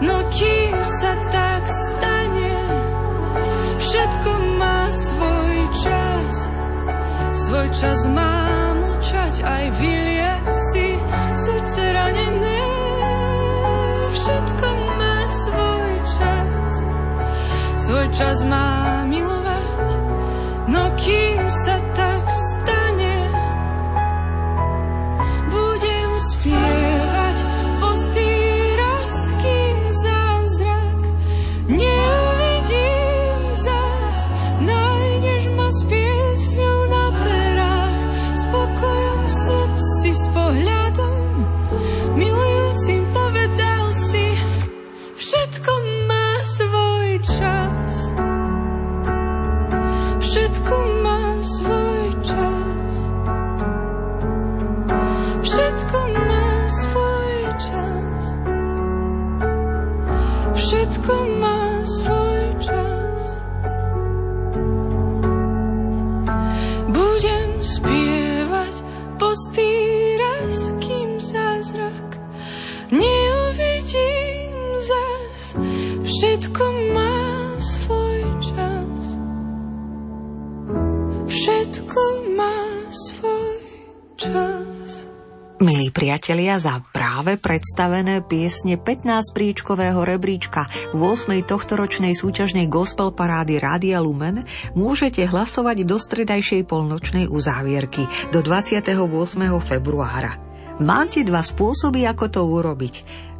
no kým sa tak stane, všetko má svoj čas, svoj čas má mlčať aj vylie si srdce ranené. Všetko svoj čas má milovať, no kým sa priatelia, za práve predstavené piesne 15 príčkového rebríčka v 8. tohtoročnej súťažnej gospel parády Rádia Lumen môžete hlasovať do stredajšej polnočnej uzávierky do 28. februára. Máte dva spôsoby, ako to urobiť.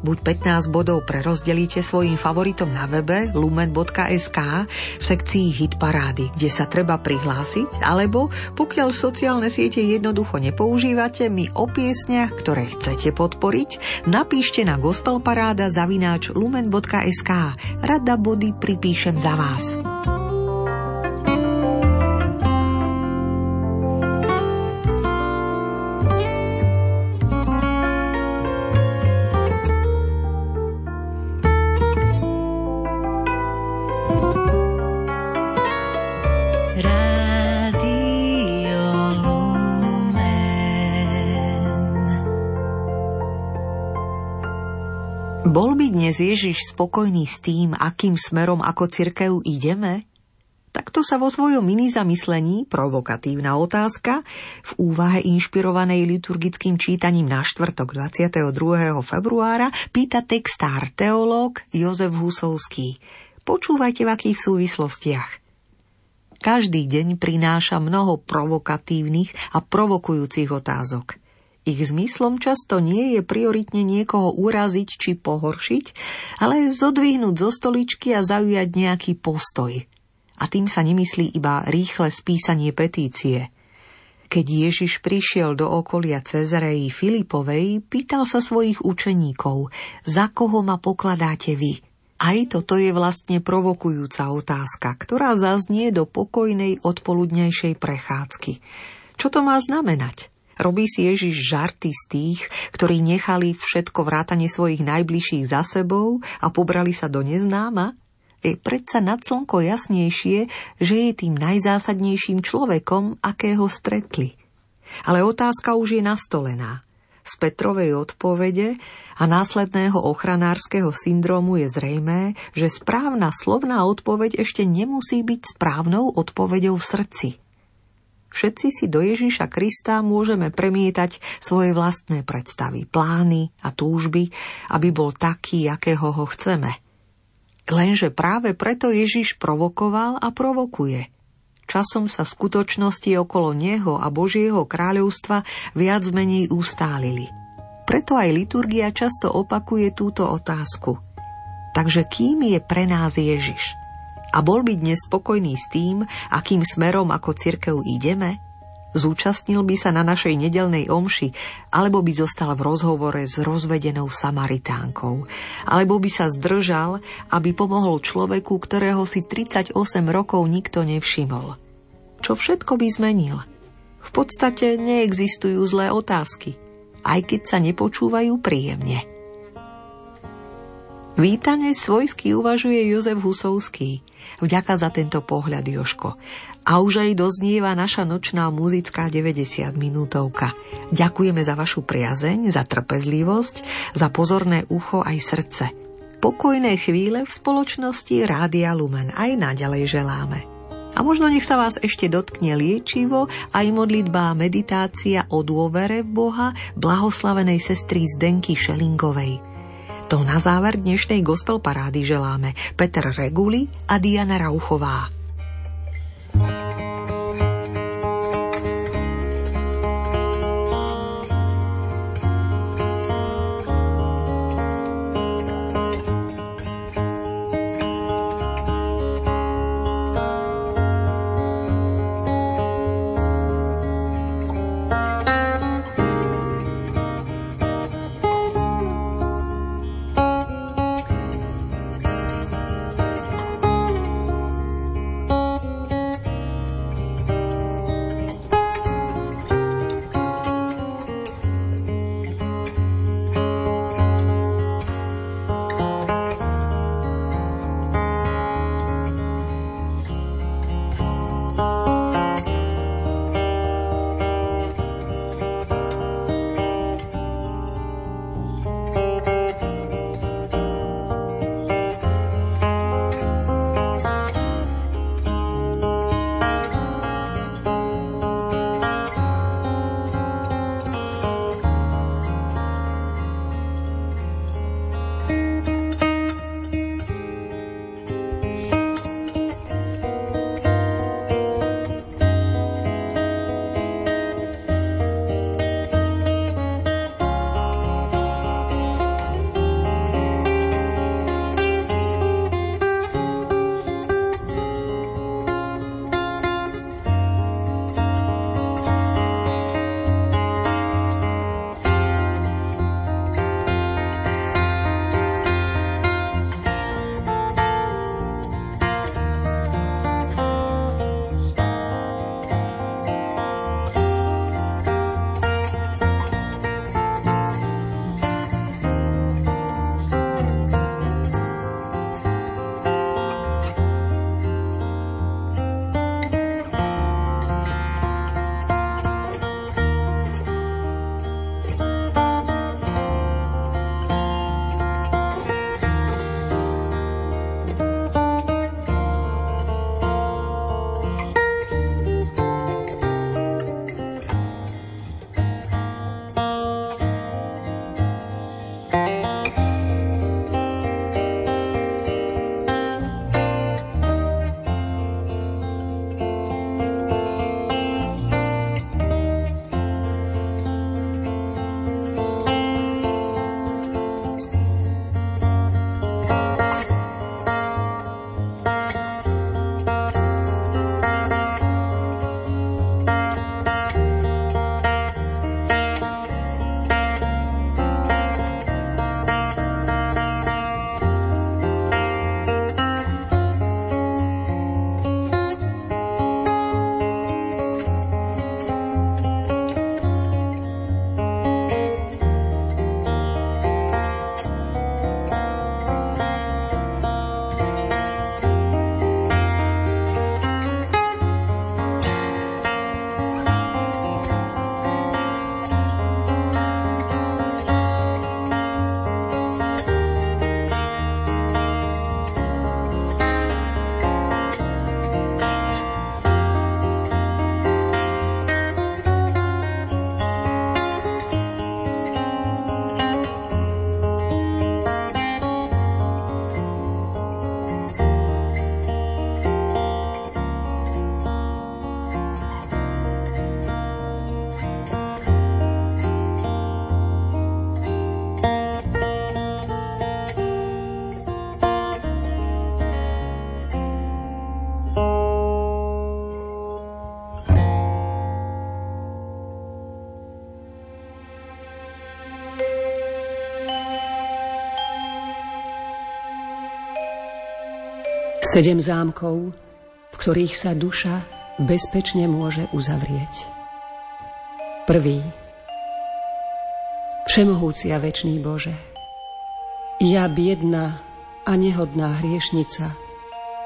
Buď 15 bodov prerozdelíte svojim favoritom na webe lumen.sk v sekcii Hit parády, kde sa treba prihlásiť, alebo pokiaľ sociálne siete jednoducho nepoužívate, mi o piesniach, ktoré chcete podporiť, napíšte na gospelparáda zavináč lumen.sk. Rada body pripíšem za vás. Dnes Ježiš spokojný s tým, akým smerom ako cirkev ideme? Takto sa vo svojom mini zamyslení, provokatívna otázka, v úvahe inšpirovanej liturgickým čítaním na štvrtok 22. februára pýta textár teológ Jozef Husovský. Počúvajte v akých súvislostiach. Každý deň prináša mnoho provokatívnych a provokujúcich otázok – ich zmyslom často nie je prioritne niekoho uraziť či pohoršiť, ale zodvihnúť zo stoličky a zaujať nejaký postoj. A tým sa nemyslí iba rýchle spísanie petície. Keď Ježiš prišiel do okolia Cezareji Filipovej, pýtal sa svojich učeníkov, za koho ma pokladáte vy? Aj toto je vlastne provokujúca otázka, ktorá zaznie do pokojnej odpoludnejšej prechádzky. Čo to má znamenať? Robí si Ježiš žarty z tých, ktorí nechali všetko vrátanie svojich najbližších za sebou a pobrali sa do neznáma? Je predsa nad slnko jasnejšie, že je tým najzásadnejším človekom, akého stretli. Ale otázka už je nastolená. Z Petrovej odpovede a následného ochranárskeho syndromu je zrejmé, že správna slovná odpoveď ešte nemusí byť správnou odpoveďou v srdci – všetci si do Ježiša Krista môžeme premietať svoje vlastné predstavy, plány a túžby, aby bol taký, akého ho chceme. Lenže práve preto Ježiš provokoval a provokuje. Časom sa skutočnosti okolo Neho a Božieho kráľovstva viac menej ustálili. Preto aj liturgia často opakuje túto otázku. Takže kým je pre nás Ježiš? A bol by dnes spokojný s tým, akým smerom ako cirkev ideme? Zúčastnil by sa na našej nedelnej omši, alebo by zostal v rozhovore s rozvedenou Samaritánkou, alebo by sa zdržal, aby pomohol človeku, ktorého si 38 rokov nikto nevšimol. Čo všetko by zmenil? V podstate neexistujú zlé otázky, aj keď sa nepočúvajú príjemne. Vítane svojsky uvažuje Jozef Husovský – Vďaka za tento pohľad, Joško. A už aj doznieva naša nočná muzická 90 minútovka. Ďakujeme za vašu priazeň, za trpezlivosť, za pozorné ucho aj srdce. Pokojné chvíle v spoločnosti Rádia Lumen aj naďalej želáme. A možno nech sa vás ešte dotkne liečivo aj modlitba a meditácia o dôvere v Boha blahoslavenej sestry Zdenky Šelingovej. To na záver dnešnej gospel parády želáme Peter Reguli a Diana Rauchová. Sedem zámkov, v ktorých sa duša bezpečne môže uzavrieť. Prvý. Všemohúci a večný Bože, ja biedna a nehodná hriešnica,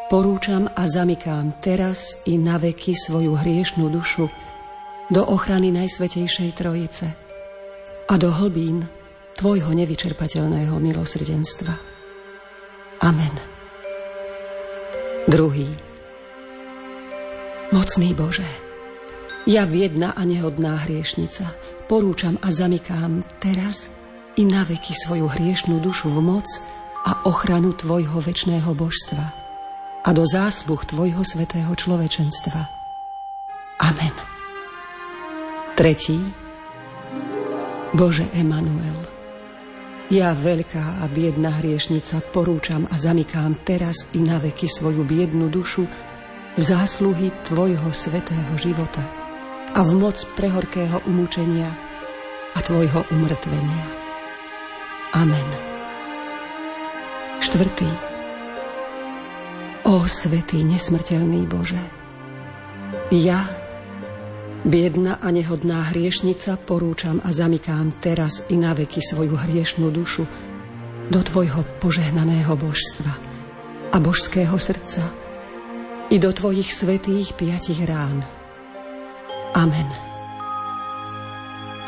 porúčam a zamykám teraz i na veky svoju hriešnú dušu do ochrany Najsvetejšej Trojice a do hlbín Tvojho nevyčerpateľného milosrdenstva. Amen. Druhý. Mocný Bože, ja biedna a nehodná hriešnica, porúčam a zamykám teraz i na veky svoju hriešnú dušu v moc a ochranu Tvojho večného božstva a do zásluh Tvojho svetého človečenstva. Amen. Tretí. Bože Emanuel, ja veľká a biedna hriešnica porúčam a zamykám teraz i na veky svoju biednu dušu v zásluhy Tvojho svetého života a v moc prehorkého umúčenia a Tvojho umrtvenia. Amen. Štvrtý. O svetý nesmrteľný Bože, ja, biedna a nehodná hriešnica, porúčam a zamykám teraz i na veky svoju hriešnú dušu do Tvojho požehnaného božstva a božského srdca i do Tvojich svetých piatich rán – Amen.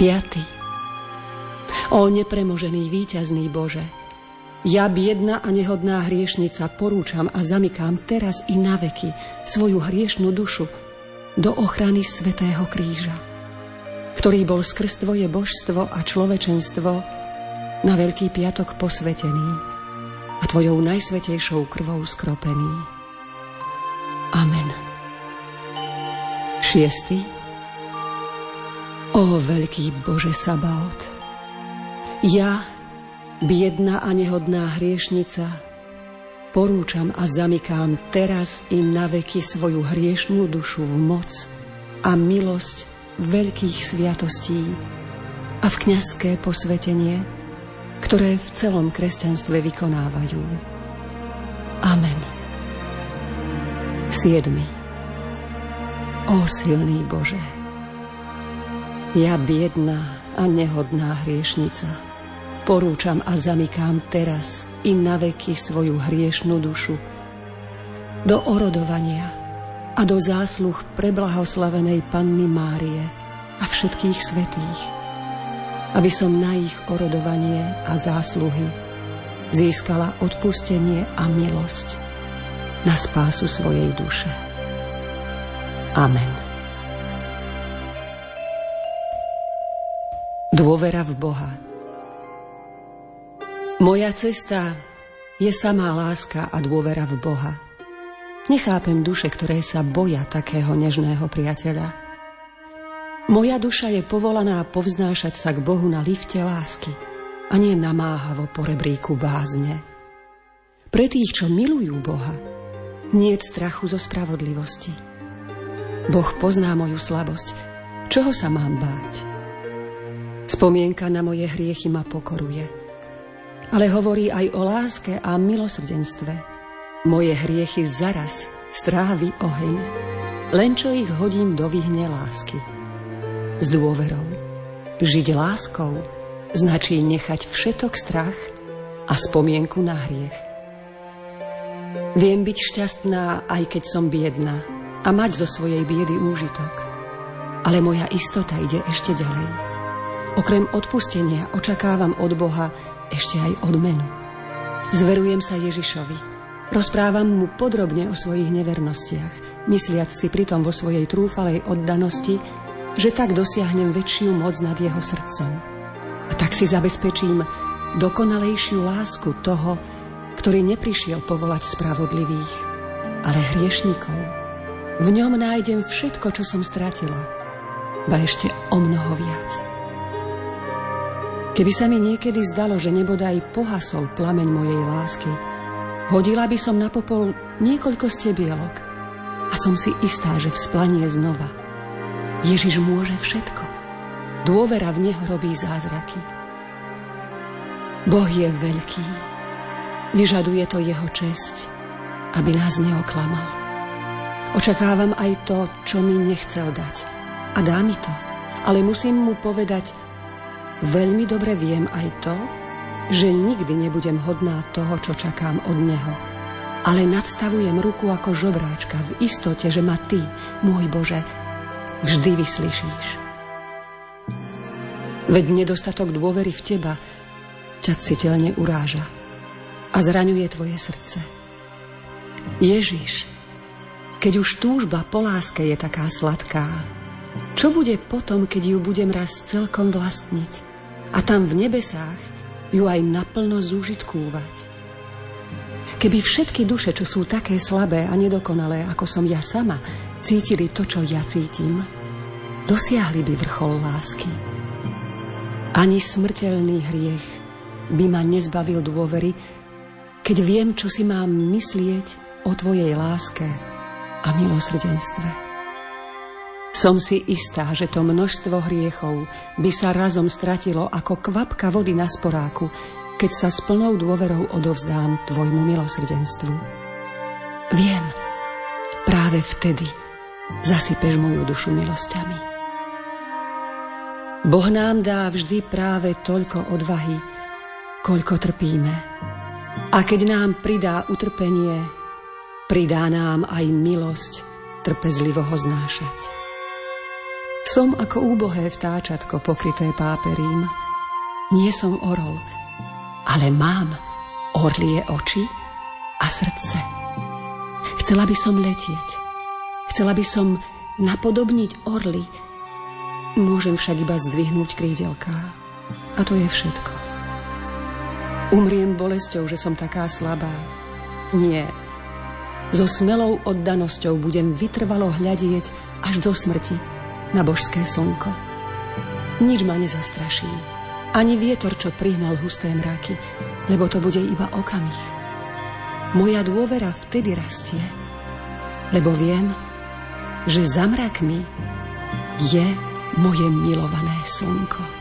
5. O nepremožený víťazný Bože, ja biedna a nehodná hriešnica porúčam a zamykám teraz i na veky svoju hriešnú dušu do ochrany Svetého kríža, ktorý bol skrz Tvoje božstvo a človečenstvo na Veľký piatok posvetený a Tvojou najsvetejšou krvou skropený. Amen. Šiestý. O veľký Bože Sabaot, ja, biedna a nehodná hriešnica, porúčam a zamykám teraz i na veky svoju hriešnú dušu v moc a milosť veľkých sviatostí a v kňazské posvetenie, ktoré v celom kresťanstve vykonávajú. Amen. 7. O silný Bože, ja biedná a nehodná hriešnica, porúčam a zamykám teraz i na veky svoju hriešnú dušu do orodovania a do zásluh preblahoslavenej Panny Márie a všetkých svetých, aby som na ich orodovanie a zásluhy získala odpustenie a milosť na spásu svojej duše. Amen. Dôvera v Boha. Moja cesta je samá láska a dôvera v Boha. Nechápem duše, ktoré sa boja takého nežného priateľa. Moja duša je povolaná povznášať sa k Bohu na lifte lásky a nie namáhavo po rebríku bázne. Pre tých, čo milujú Boha, nie strachu zo spravodlivosti. Boh pozná moju slabosť. Čoho sa mám báť? Spomienka na moje hriechy ma pokoruje. Ale hovorí aj o láske a milosrdenstve. Moje hriechy zaraz strávi oheň, len čo ich hodím do vyhne lásky. S dôverou. Žiť láskou značí nechať všetok strach a spomienku na hriech. Viem byť šťastná, aj keď som biedna a mať zo svojej biedy úžitok. Ale moja istota ide ešte ďalej. Okrem odpustenia očakávam od Boha ešte aj odmenu. Zverujem sa Ježišovi. Rozprávam mu podrobne o svojich nevernostiach, mysliac si pritom vo svojej trúfalej oddanosti, že tak dosiahnem väčšiu moc nad jeho srdcom. A tak si zabezpečím dokonalejšiu lásku toho, ktorý neprišiel povolať spravodlivých, ale hriešnikov. V ňom nájdem všetko, čo som stratila, ba ešte o mnoho viac. Keby sa mi niekedy zdalo, že nebodaj pohasol plameň mojej lásky, hodila by som na popol niekoľko stebielok a som si istá, že vzplanie znova. Ježiš môže všetko. Dôvera v Neho robí zázraky. Boh je veľký. Vyžaduje to Jeho česť. aby nás neoklamal. Očakávam aj to, čo mi nechcel dať. A dá mi to. Ale musím mu povedať, veľmi dobre viem aj to, že nikdy nebudem hodná toho, čo čakám od neho. Ale nadstavujem ruku ako žobráčka v istote, že ma ty, môj Bože, vždy vyslyšíš. Veď nedostatok dôvery v teba ťa citeľne uráža a zraňuje tvoje srdce. Ježiš, keď už túžba po láske je taká sladká, čo bude potom, keď ju budem raz celkom vlastniť a tam v nebesách ju aj naplno zúžitkúvať? Keby všetky duše, čo sú také slabé a nedokonalé, ako som ja sama, cítili to, čo ja cítim, dosiahli by vrchol lásky. Ani smrteľný hriech by ma nezbavil dôvery, keď viem, čo si mám myslieť o Tvojej láske a milosrdenstve. Som si istá, že to množstvo hriechov by sa razom stratilo ako kvapka vody na sporáku, keď sa s plnou dôverou odovzdám Tvojmu milosrdenstvu. Viem, práve vtedy zasypeš moju dušu milosťami. Boh nám dá vždy práve toľko odvahy, koľko trpíme. A keď nám pridá utrpenie, pridá nám aj milosť trpezlivo ho znášať. Som ako úbohé vtáčatko pokryté páperím. Nie som orol, ale mám orlie oči a srdce. Chcela by som letieť. Chcela by som napodobniť orly. Môžem však iba zdvihnúť krídelká. A to je všetko. Umriem bolesťou, že som taká slabá. Nie. So smelou oddanosťou budem vytrvalo hľadieť až do smrti na božské slnko. Nič ma nezastraší. Ani vietor, čo prihnal husté mraky, lebo to bude iba okamih. Moja dôvera vtedy rastie, lebo viem, že za mrakmi je moje milované slnko.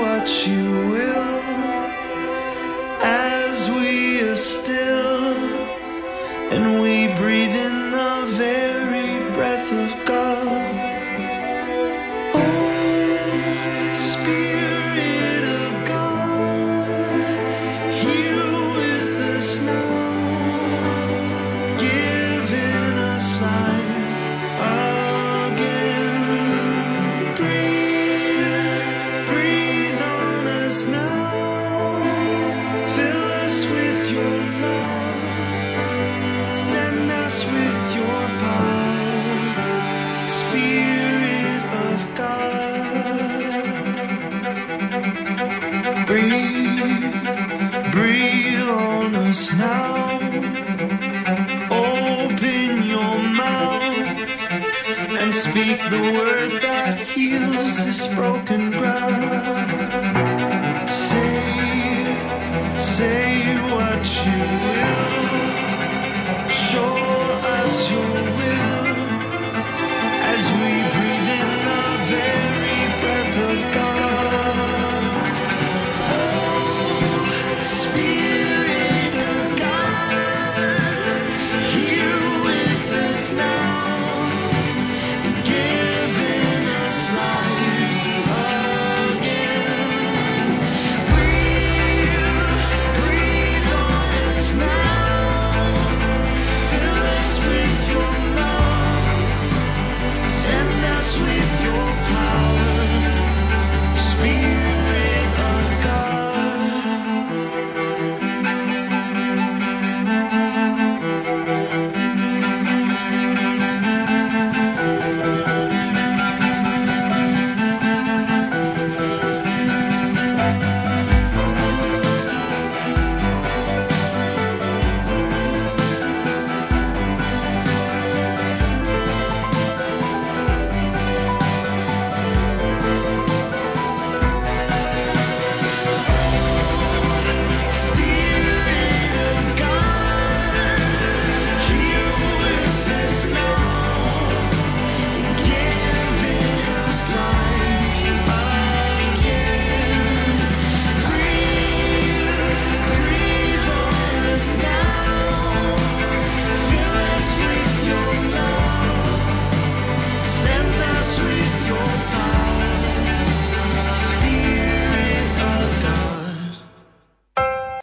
what you will as we are still and we breathe in.